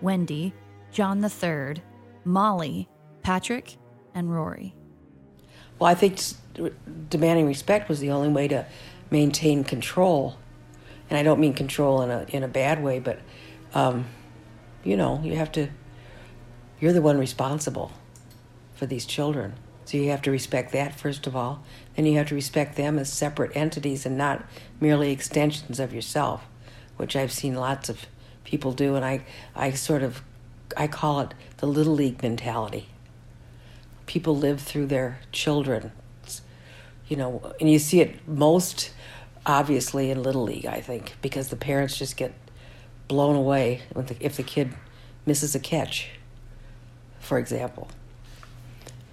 Wendy, John III, Molly, Patrick, and Rory. Well, I think demanding respect was the only way to maintain control. And I don't mean control in a, in a bad way, but, um, you know, you have to, you're the one responsible for these children. So you have to respect that, first of all. Then you have to respect them as separate entities and not merely extensions of yourself, which I've seen lots of people do. And I, I sort of I call it the little league mentality. People live through their children, you know, and you see it most obviously in little league, I think, because the parents just get blown away if the kid misses a catch, for example.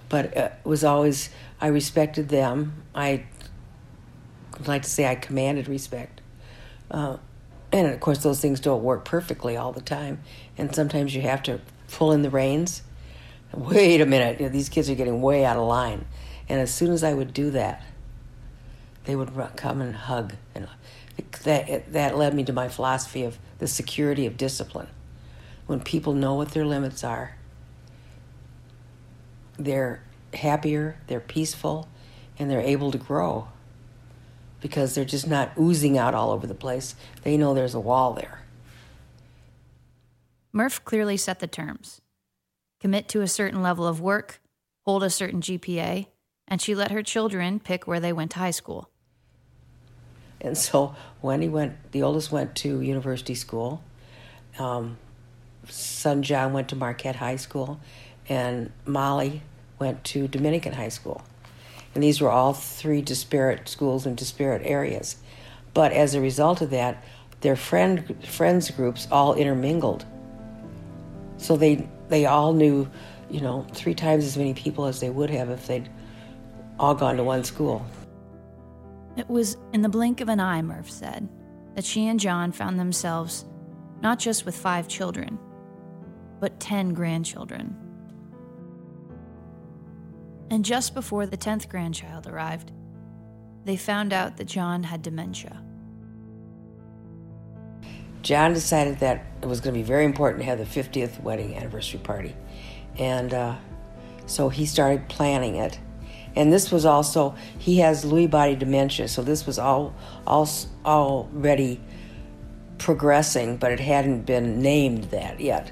But uh, it was always I respected them. I like to say I commanded respect. Uh, and of course, those things don't work perfectly all the time. And sometimes you have to pull in the reins. Wait a minute, you know, these kids are getting way out of line. And as soon as I would do that, they would come and hug. And that, that led me to my philosophy of the security of discipline. When people know what their limits are, they're happier, they're peaceful, and they're able to grow because they're just not oozing out all over the place. They know there's a wall there. Murph clearly set the terms commit to a certain level of work, hold a certain GPA, and she let her children pick where they went to high school. And so when he went, the oldest went to university school. Um, son John went to Marquette High School, and Molly went to Dominican High School. And these were all three disparate schools in disparate areas. But as a result of that, their friend friends groups all intermingled. So they they all knew, you know, three times as many people as they would have if they'd all gone to one school. It was in the blink of an eye, Murph said, that she and John found themselves not just with five children, but ten grandchildren. And just before the 10th grandchild arrived, they found out that John had dementia. John decided that it was going to be very important to have the 50th wedding anniversary party. And uh, so he started planning it. And this was also, he has Lewy body dementia, so this was all, all already progressing, but it hadn't been named that yet.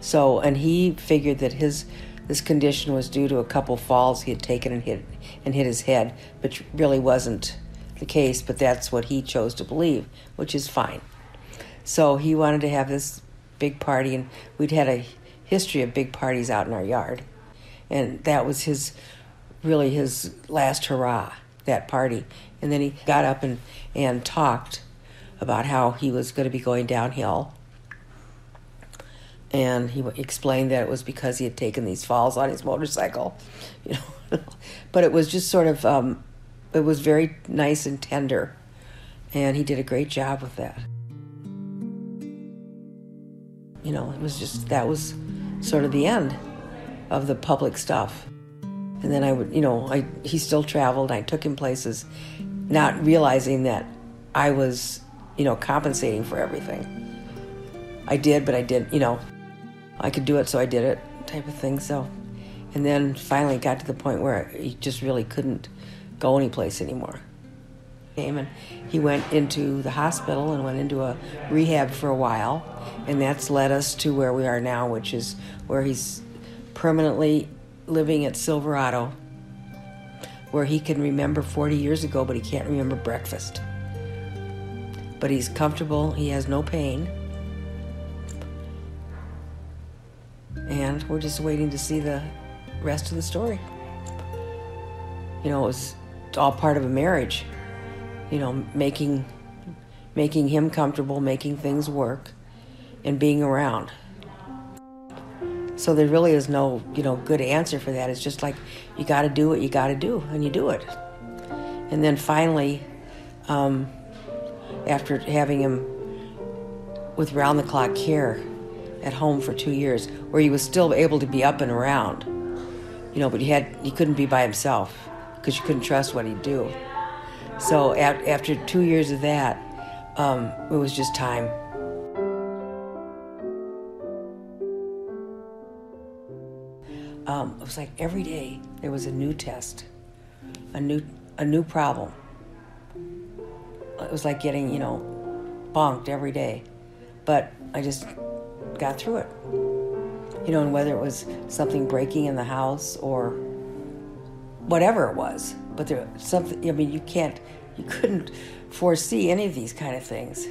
So, and he figured that his this condition was due to a couple falls he had taken and hit and hit his head, which really wasn't the case, but that's what he chose to believe, which is fine. So he wanted to have this big party, and we'd had a history of big parties out in our yard. And that was his, really his last hurrah, that party. And then he got up and, and talked about how he was going to be going downhill. And he explained that it was because he had taken these falls on his motorcycle, *laughs* you know. but it was just sort of, um, it was very nice and tender. And he did a great job with that. You know, it was just, that was sort of the end of the public stuff. And then I would, you know, I, he still traveled. I took him places, not realizing that I was, you know, compensating for everything. I did, but I did, you know, I could do it, so I did it, type of thing. So, and then finally got to the point where he just really couldn't go anyplace anymore. Came and he went into the hospital and went into a rehab for a while, and that's led us to where we are now, which is where he's permanently living at Silverado, where he can remember 40 years ago, but he can't remember breakfast. But he's comfortable, he has no pain. And we're just waiting to see the rest of the story. You know, it was all part of a marriage. You know, making making him comfortable, making things work, and being around. So there really is no, you know, good answer for that. It's just like you got to do what you got to do, and you do it. And then finally, um, after having him with round the clock care at home for two years, where he was still able to be up and around, you know, but he had he couldn't be by himself because you couldn't trust what he'd do. So after two years of that, um, it was just time. Um, it was like every day there was a new test, a new a new problem. It was like getting you know bonked every day, but I just got through it. You know, and whether it was something breaking in the house or whatever it was, but there something. I mean, you can't, you couldn't foresee any of these kind of things.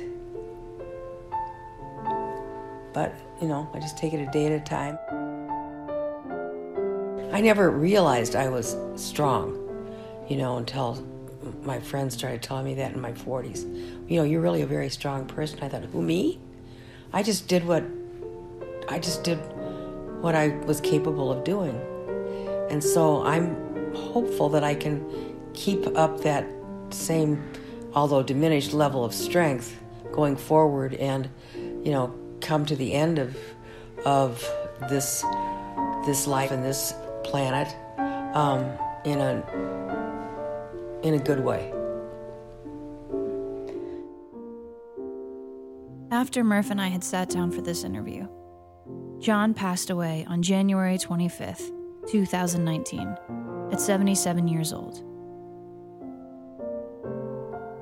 But you know, I just take it a day at a time. I never realized I was strong, you know, until my friends started telling me that in my 40s. You know, you're really a very strong person. I thought, who, me? I just did what, I just did what I was capable of doing. And so I'm hopeful that I can keep up that same, although diminished level of strength going forward and, you know, come to the end of, of this, this life and this planet um, in a in a good way. After Murph and I had sat down for this interview, John passed away on January 25th, 2019, at 77 years old.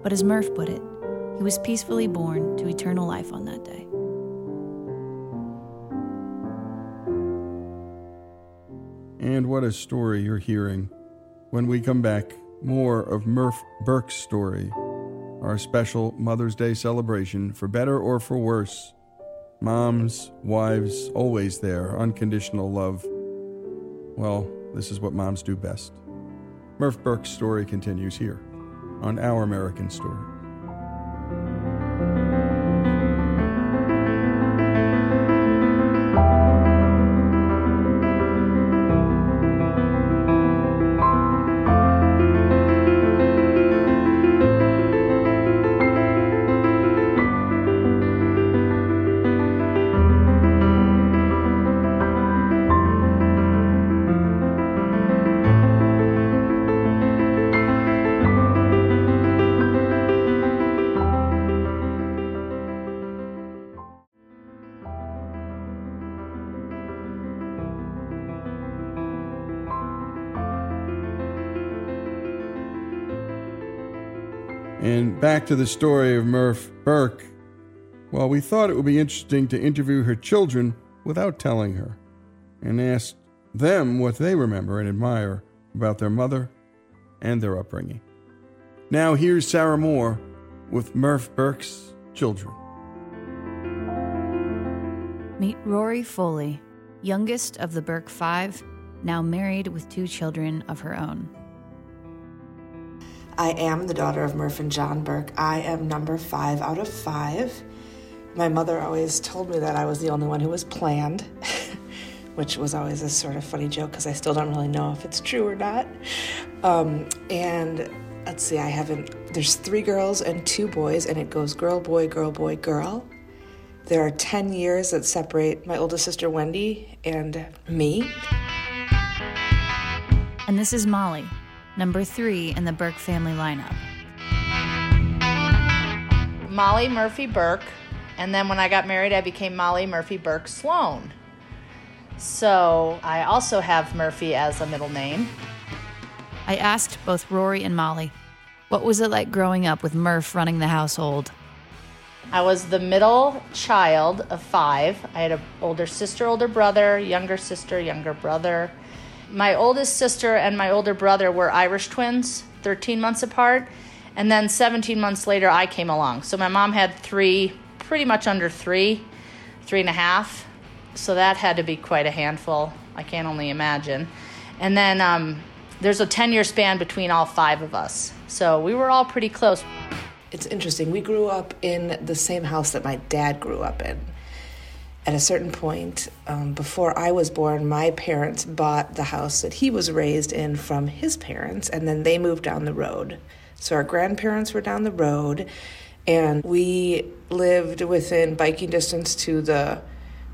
But as Murph put it, he was peacefully born to eternal life on that day. And what a story you're hearing. When we come back, more of Murph Burke's story, our special Mother's Day celebration, for better or for worse. Moms, wives, always there, unconditional love. Well, this is what moms do best. Murph Burke's story continues here on Our American Story. To the story of Murph Burke. Well, we thought it would be interesting to interview her children without telling her and ask them what they remember and admire about their mother and their upbringing. Now here's Sarah Moore with Murph Burke's children. Meet Rory Foley, youngest of the Burke Five, now married with two children of her own. I am the daughter of Murph and John Burke. I am number five out of five. My mother always told me that I was the only one who was planned, *laughs* which was always a sort of funny joke because I still don't really know if it's true or not. Um, and let's see, I haven't, there's three girls and two boys, and it goes girl, boy, girl, boy, girl. There are 10 years that separate my oldest sister Wendy and me. And this is Molly, number three in the Burke family lineup. Molly Murphy Burke, and then when I got married, I became Molly Murphy Burke Sloan. So I also have Murphy as a middle name. I asked both Rory and Molly, what was it like growing up with Murph running the household? I was the middle child of five. I had an older sister, older brother, younger sister, younger brother. My oldest sister and my older brother were Irish twins, 13 months apart. And then 17 months later, I came along. So my mom had three, pretty much under three, three and a half. So that had to be quite a handful. I can't only imagine. And then um, there's a 10 year span between all five of us. So we were all pretty close. It's interesting. We grew up in the same house that my dad grew up in. At a certain point, um, before I was born, my parents bought the house that he was raised in from his parents, and then they moved down the road. So our grandparents were down the road, and we lived within biking distance to the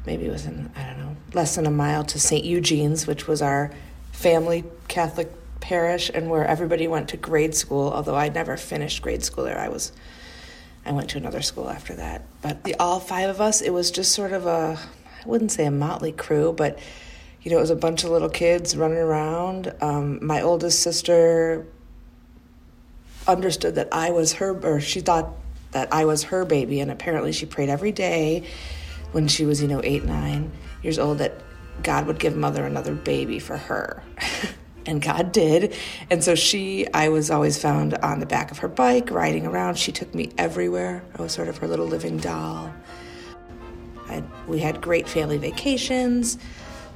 maybe within, I don't know, less than a mile to St. Eugene's, which was our family Catholic parish and where everybody went to grade school, although I never finished grade school there. I was I went to another school after that. But the all five of us, it was just sort of a I wouldn't say a motley crew, but you know, it was a bunch of little kids running around. Um, my oldest sister understood that I was her, or she thought that I was her baby, and apparently she prayed every day when she was, you know, eight, nine years old that God would give mother another baby for her. *laughs* and God did. And so she, I was always found on the back of her bike riding around. She took me everywhere. I was sort of her little living doll. I, we had great family vacations.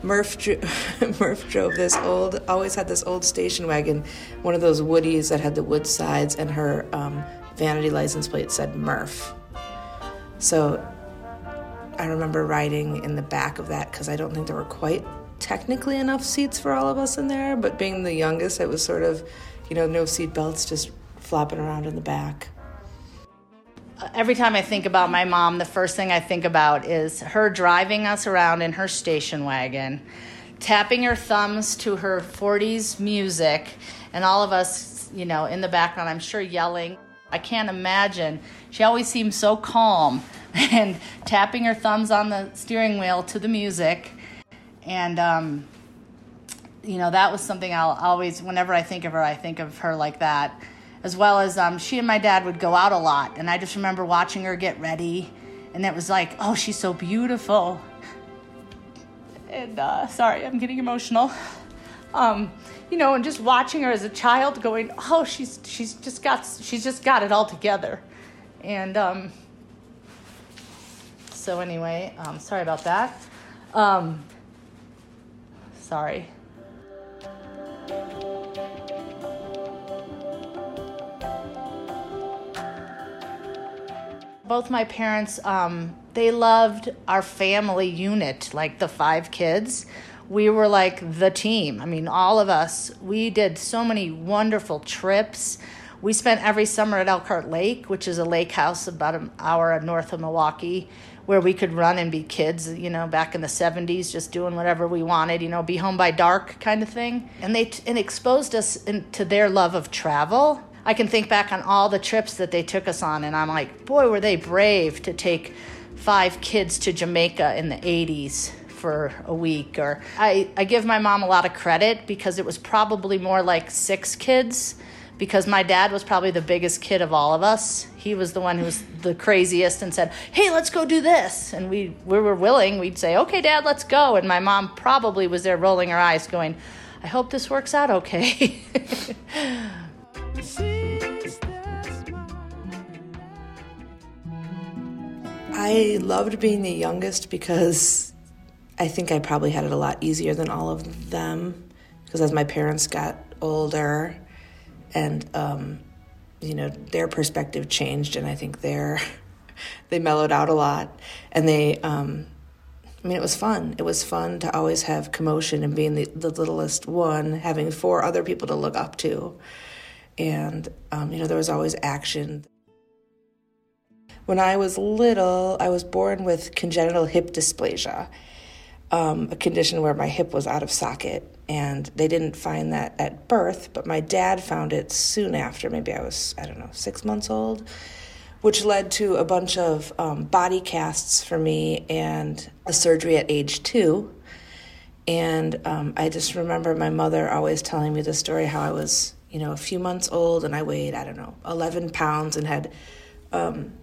Murph, *laughs* Murph drove this old, always had this old station wagon, one of those Woodies that had the wood sides, and her um, vanity license plate said Murph. So I remember riding in the back of that because I don't think there were quite technically enough seats for all of us in there, but being the youngest, it was sort of, you know, no seat belts, just flopping around in the back. Every time I think about my mom, the first thing I think about is her driving us around in her station wagon, tapping her thumbs to her 40s music, and all of us, you know, in the background, I'm sure yelling. I can't imagine. She always seemed so calm *laughs* and tapping her thumbs on the steering wheel to the music and um, you know that was something I'll always whenever I think of her I think of her like that. As well as um, she and my dad would go out a lot and I just remember watching her get ready and it was like oh she's so beautiful. And uh, sorry I'm getting emotional. Um, you know and just watching her as a child going oh she's she's just got she's just got it all together. And um, so anyway um, sorry about that. Um, Sorry. Both my parents, um, they loved our family unit, like the five kids. We were like the team. I mean, all of us. We did so many wonderful trips. We spent every summer at Elkhart Lake, which is a lake house about an hour north of Milwaukee where we could run and be kids, you know, back in the 70s, just doing whatever we wanted, you know, be home by dark kind of thing. And they t- and exposed us in, to their love of travel. I can think back on all the trips that they took us on, and I'm like, boy, were they brave to take five kids to Jamaica in the 80s for a week. Or I, I give my mom a lot of credit because it was probably more like six kids because my dad was probably the biggest kid of all of us. He was the one who was the craziest and said, "Hey, let's go do this." And we we were willing. We'd say, "Okay, dad, let's go." And my mom probably was there rolling her eyes going, "I hope this works out okay." *laughs* I loved being the youngest because I think I probably had it a lot easier than all of them because as my parents got older, and, um, you know, their perspective changed, and I think their *laughs* they mellowed out a lot. And they, um, I mean, it was fun. It was fun to always have commotion and being the, the littlest one, having four other people to look up to. And, um, you know, there was always action. When I was little, I was born with congenital hip dysplasia, um, a condition where my hip was out of socket. And they didn't find that at birth, but my dad found it soon after. Maybe I was, I don't know, six months old, which led to a bunch of um, body casts for me and a surgery at age two. And um, I just remember my mother always telling me the story how I was, you know, a few months old and I weighed, I don't know, 11 pounds and had um,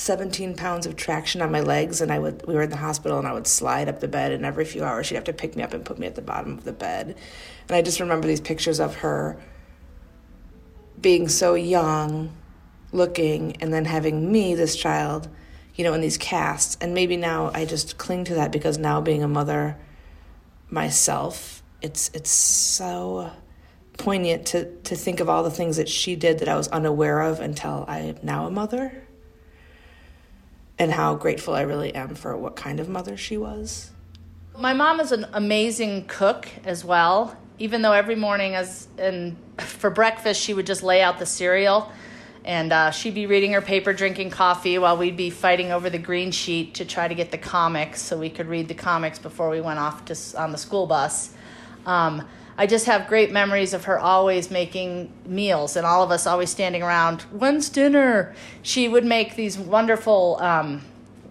17 pounds of traction on my legs and I would we were in the hospital and I would slide up the bed and every few hours she'd have to pick me up and put me at the bottom of the bed. And I just remember these pictures of her being so young looking and then having me this child, you know, in these casts and maybe now I just cling to that because now being a mother myself, it's it's so poignant to to think of all the things that she did that I was unaware of until I am now a mother and how grateful I really am for what kind of mother she was. My mom is an amazing cook as well. Even though every morning, as and for breakfast, she would just lay out the cereal, and uh, she'd be reading her paper, drinking coffee, while we'd be fighting over the green sheet to try to get the comics so we could read the comics before we went off to on the school bus. Um, I just have great memories of her always making meals and all of us always standing around. When's dinner? She would make these wonderful, um,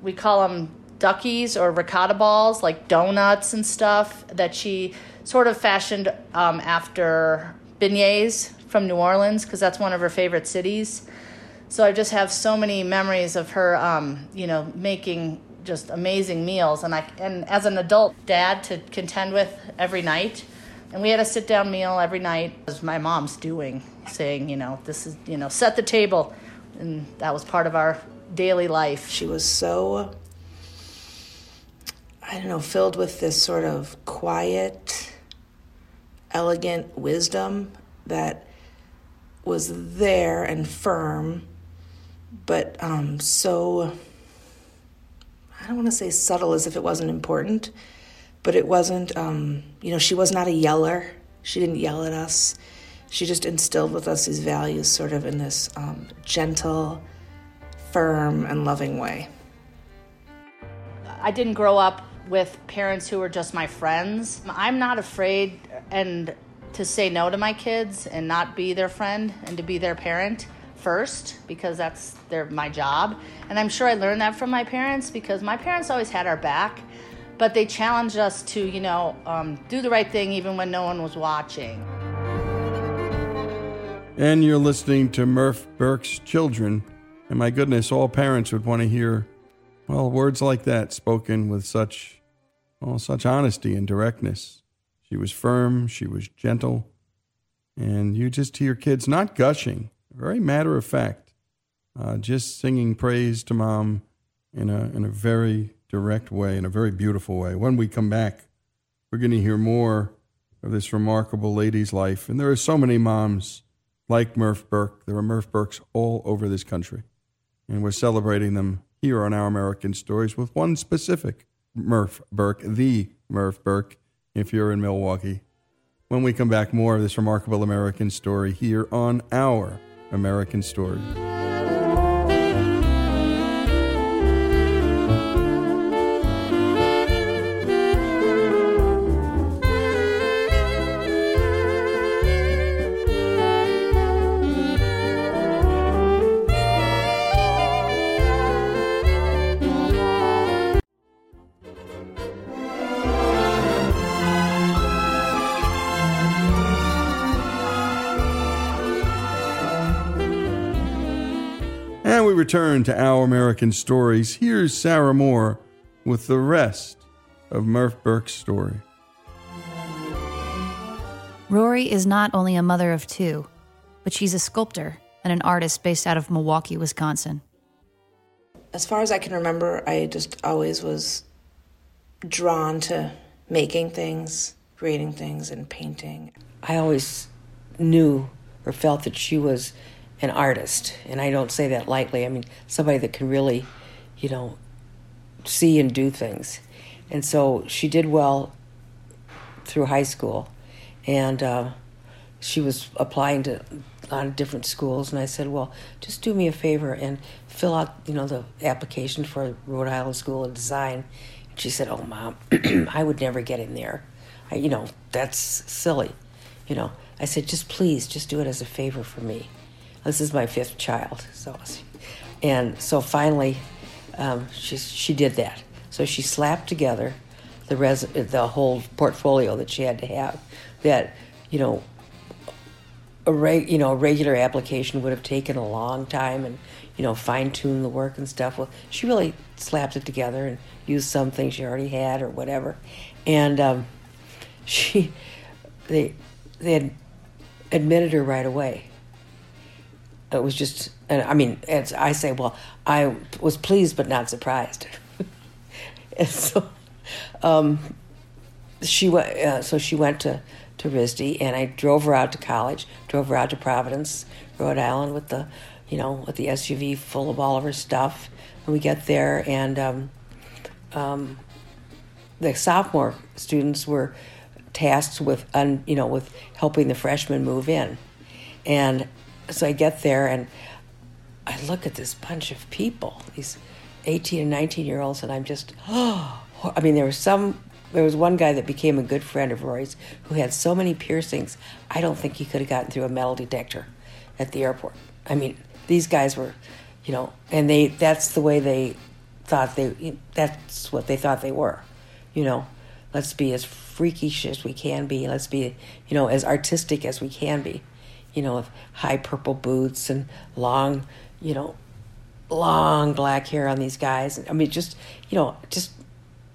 we call them duckies or ricotta balls, like donuts and stuff that she sort of fashioned um, after beignets from New Orleans because that's one of her favorite cities. So I just have so many memories of her, um, you know, making just amazing meals, and I and as an adult dad to contend with every night. And we had a sit down meal every night, as my mom's doing, saying, you know, this is, you know, set the table. And that was part of our daily life. She was so, I don't know, filled with this sort of quiet, elegant wisdom that was there and firm, but um, so, I don't want to say subtle as if it wasn't important but it wasn't, um, you know, she was not a yeller. She didn't yell at us. She just instilled with us these values sort of in this um, gentle, firm, and loving way. I didn't grow up with parents who were just my friends. I'm not afraid and to say no to my kids and not be their friend and to be their parent first because that's their my job. And I'm sure I learned that from my parents because my parents always had our back but they challenged us to, you know, um, do the right thing even when no one was watching. And you're listening to Murph Burke's Children. And my goodness, all parents would want to hear, well, words like that spoken with such, well, such honesty and directness. She was firm, she was gentle, and you just hear kids not gushing, very matter of fact, uh, just singing praise to mom in a in a very direct way, in a very beautiful way. When we come back, we're going to hear more of this remarkable lady's life. And there are so many moms like Murph Burke. There are Murph Burkes all over this country. And we're celebrating them here on Our American Stories with one specific Murph Burke, the Murph Burke, if you're in Milwaukee. When we come back, more of this remarkable American story here on Our American Stories. Return to Our American Stories, here's Sarah Moore with the rest of Murph Burke's story. Rory is not only a mother of two, but she's a sculptor and an artist based out of Milwaukee, Wisconsin. as far as I can remember, I just always was drawn to making things, creating things, and painting. I always knew or felt that she was an artist, and I don't say that lightly. I mean, somebody that can really, you know, see and do things. And so she did well through high school, and uh, she was applying to a lot of different schools. And I said, "Well, just do me a favor and fill out, you know, the application for Rhode Island School of Design." And she said, "Oh, mom, *clears throat* I would never get in there. I, you know, that's silly. You know." I said, "Just please, just do it as a favor for me." This is my fifth child, so, and so finally, um, she she did that. So she slapped together the res the whole portfolio that she had to have. That you know, a reg, you know a regular application would have taken a long time and you know fine tune the work and stuff. Well, she really slapped it together and used some things she already had or whatever, and um, *laughs* she they they admitted her right away. It was just, and I mean, I say, well, I was pleased but not surprised. *laughs* and so, um, she went. Uh, so she went to to RISD, and I drove her out to college. Drove her out to Providence, Rhode Island, with the, you know, with the SUV full of all of her stuff. And we get there, and um, um, the sophomore students were tasked with, un, you know, with helping the freshmen move in, and so I get there and I look at this bunch of people, these 18 and 19 year olds, and I'm just, oh, *gasps* I mean, there was some, there was one guy that became a good friend of Rory's who had so many piercings, I don't think he could have gotten through a metal detector at the airport. I mean, these guys were, you know, and they, that's the way they thought they, that's what they thought they were, you know. Let's be as freakish as we can be. Let's be, you know, as artistic as we can be you know, with high purple boots and long, you know, long black hair on these guys. I mean, just, you know, just,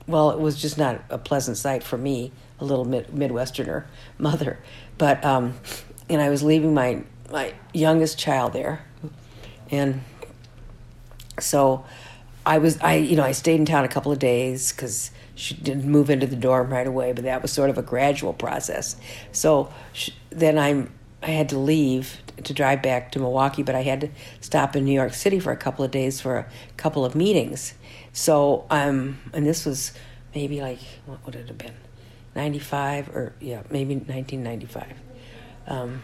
well, it was just not a pleasant sight for me, a little mid- Midwesterner mother. But, um, and I was leaving my, my youngest child there. And so I was, I, you know, I stayed in town a couple of days because she didn't move into the dorm right away, but that was sort of a gradual process. So she, then I'm, I had to leave to drive back to Milwaukee, but I had to stop in New York City for a couple of days for a couple of meetings. So, um, and this was maybe like, what would it have been? 95 or, yeah, maybe 1995. Um,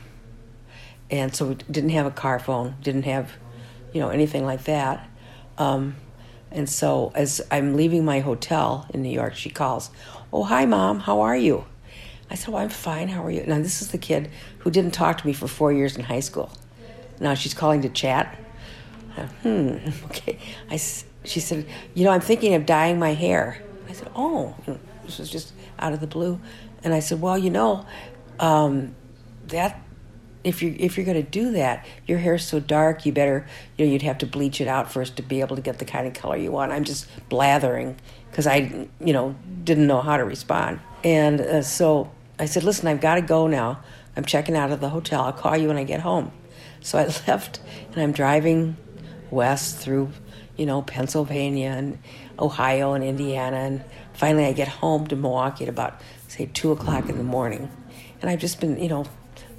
and so we didn't have a car phone, didn't have, you know, anything like that. Um, and so as I'm leaving my hotel in New York, she calls, Oh, hi, mom, how are you? I said, Well, I'm fine. How are you? Now, this is the kid who didn't talk to me for four years in high school. Now she's calling to chat. Uh, hmm, *laughs* okay. I, she said, You know, I'm thinking of dyeing my hair. I said, Oh, this was just out of the blue. And I said, Well, you know, um, that. If you if you're going to do that, your hair's so dark, you better you know you'd have to bleach it out first to be able to get the kind of color you want. I'm just blathering because I you know didn't know how to respond, and uh, so I said, listen, I've got to go now. I'm checking out of the hotel. I'll call you when I get home. So I *laughs* left and I'm driving west through, you know, Pennsylvania and Ohio and Indiana. And finally I get home to Milwaukee at about, say, 2 o'clock in the morning. And I've just been, you know,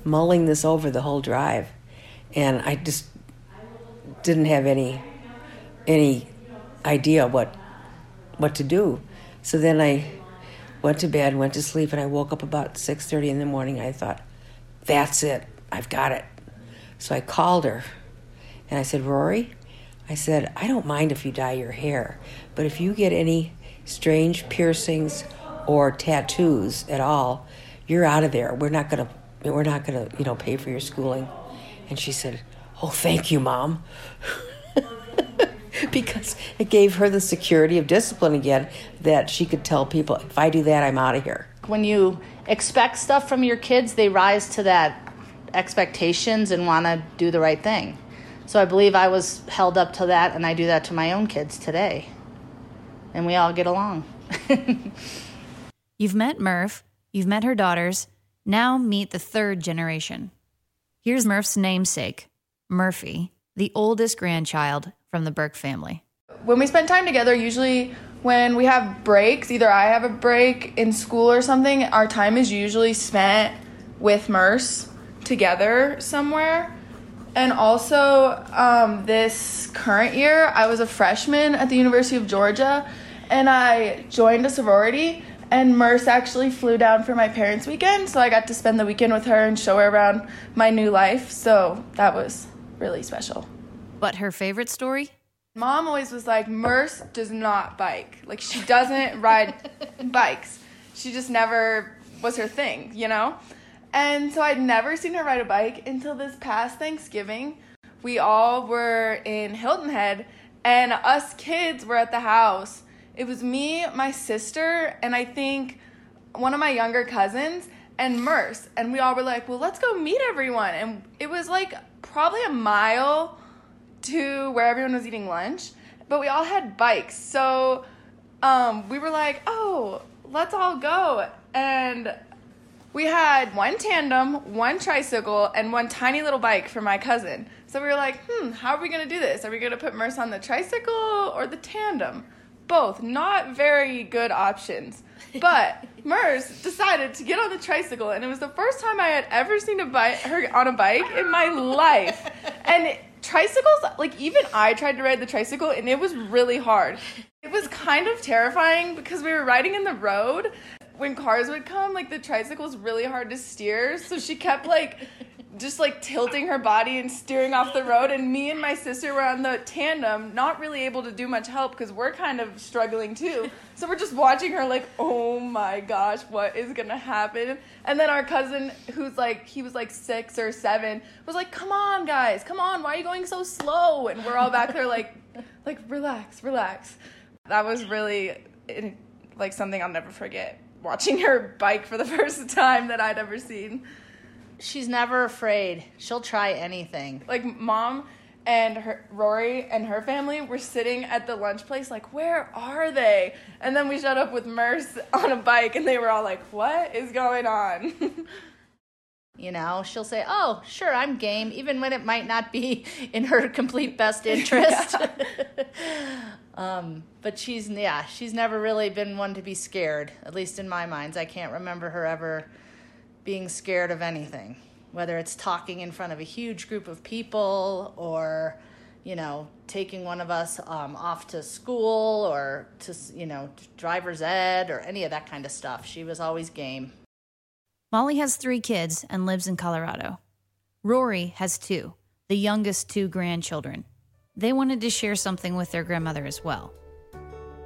mulling this over the whole drive. And I just didn't have any any idea what what to do. So then I went to bed, went to sleep, and I woke up about 6:30 in the morning. I thought, "That's it. I've got it." So I called her, and I said, "Rory, I said I don't mind if you dye your hair, but if you get any strange piercings or tattoos at all, you're out of there. We're not gonna we're not gonna you know pay for your schooling." And she said, "Oh, thank you, mom." *laughs* *laughs* because it gave her the security of discipline again that she could tell people, if I do that, I'm out of here. When you expect stuff from your kids, they rise to that expectations and want to do the right thing. So I believe I was held up to that, and I do that to my own kids today. And we all get along. *laughs* You've met Murph, you've met her daughters, now meet the third generation. Here's Murph's namesake, Murphy, the oldest grandchild from the Burke family. when we spend time together, usually when we have breaks, either I have a break in school or something, our time is usually spent with Merce together somewhere. And also, um, this current year, I was a freshman at the University of Georgia and I joined a sorority. And Merce actually flew down for my parents' weekend, so I got to spend the weekend with her and show her around my new life. So that was really special. But her favorite story? Mom always was like, Merce does not bike. Like, she doesn't ride *laughs* bikes. She just never was her thing, you know? And so I'd never seen her ride a bike until this past Thanksgiving. We all were in Hilton Head, and us kids were at the house. It was me, my sister, and I think one of my younger cousins, and Merce. And we all were like, well, let's go meet everyone. And it was like probably a mile to where everyone was eating lunch, but we all had bikes. So um, we were like, oh, let's all go. And we had one tandem, one tricycle, and one tiny little bike for my cousin. So we were like, hmm, how are we going to do this? Are we going to put Merce on the tricycle or the tandem? Both, not very good options. But *laughs* Merce decided to get on the tricycle, and it was the first time I had ever seen a bike, her on a bike in my life. And tricycles, like even I tried to ride the tricycle, and it was really hard. It was kind of terrifying because we were riding in the road. When cars would come, like the tricycle was really hard to steer, so she kept like just like tilting her body and steering off the road and me and my sister were on the tandem not really able to do much help because we're kind of struggling too. So we're just watching her like oh my gosh what is gonna happen? And then our cousin who's like he was like six or seven was like come on guys come on why are you going so slow? And we're all back there like *laughs* like relax relax. That was really like something i'll never forget watching her bike for the *laughs* first time that i'd ever seen She's never afraid. She'll try anything. Like mom and her Rory and her family were sitting at the lunch place like, "Where are they?" And then we showed up with Merce on a bike and they were all like, "What is going on?" *laughs* you know, she'll say, "Oh, sure, I'm game," even when it might not be *laughs* in her complete best interest. *laughs* um, but she's yeah, she's never really been one to be scared. At least in my minds, I can't remember her ever being scared of anything, whether it's talking in front of a huge group of people or, you know, taking one of us um, off to school or to, you know, driver's ed or any of that kind of stuff. She was always game. Molly has three kids and lives in Colorado. Rory has two, the youngest two grandchildren. They wanted to share something with their grandmother as well.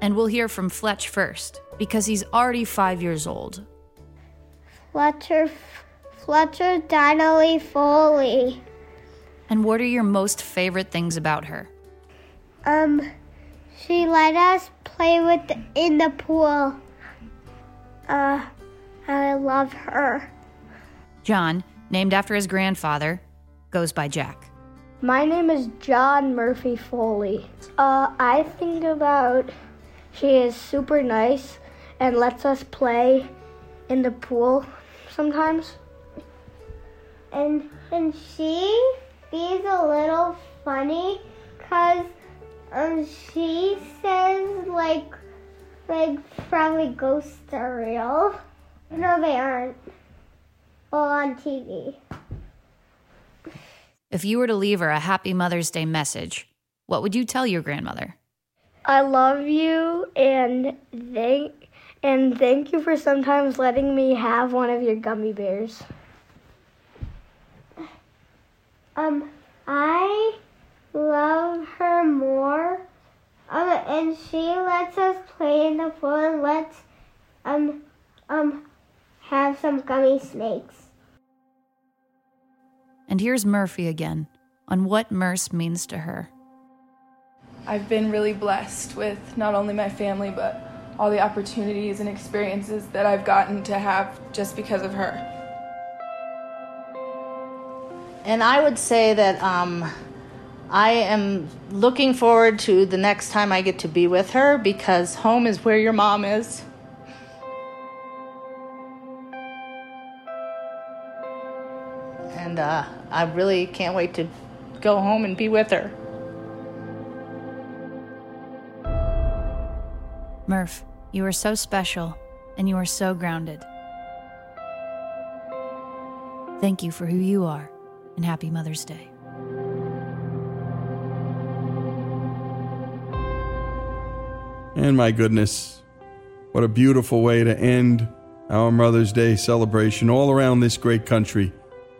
And we'll hear from Fletch first, because he's already five years old Fletcher, Fletcher Donnelly Foley. And what are your most favorite things about her? Um, she let us play with the, in the pool. Uh, I love her. John, named after his grandfather, goes by Jack. My name is John Murphy Foley. Uh, I think about she is super nice and lets us play in the pool sometimes. And and she is a little funny because um, she says like like probably ghosts are real. No, they aren't. Well, on TV. If you were to leave her a happy Mother's Day message, what would you tell your grandmother? I love you and thank and thank you for sometimes letting me have one of your gummy bears. Um, I love her more. Um, and she lets us play in the pool and lets um um have some gummy snakes. And here's Murphy again on what Merce means to her. I've been really blessed with not only my family but all the opportunities and experiences that I've gotten to have just because of her. And I would say that um, I am looking forward to the next time I get to be with her because home is where your mom is. And uh, I really can't wait to go home and be with her. Murph, you are so special and you are so grounded. Thank you for who you are, and happy Mother's Day. And my goodness, what a beautiful way to end our Mother's Day celebration all around this great country.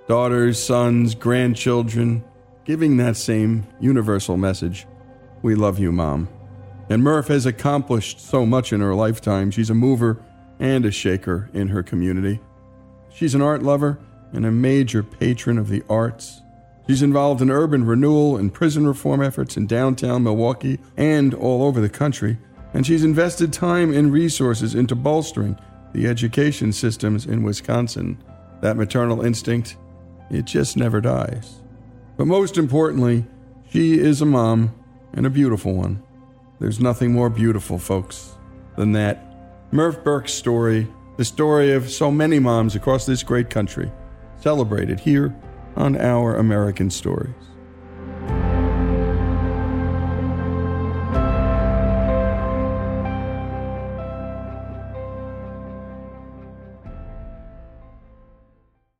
Daughters, sons, grandchildren, giving that same universal message. We love you, Mom. And Murph has accomplished so much in her lifetime. She's a mover and a shaker in her community. She's an art lover and a major patron of the arts. She's involved in urban renewal and prison reform efforts in downtown Milwaukee and all over the country. And she's invested time and resources into bolstering the education systems in Wisconsin. That maternal instinct, it just never dies. But most importantly, she is a mom and a beautiful one. There's nothing more beautiful, folks, than that. Murph Burke's story, the story of so many moms across this great country, celebrated here on Our American Stories.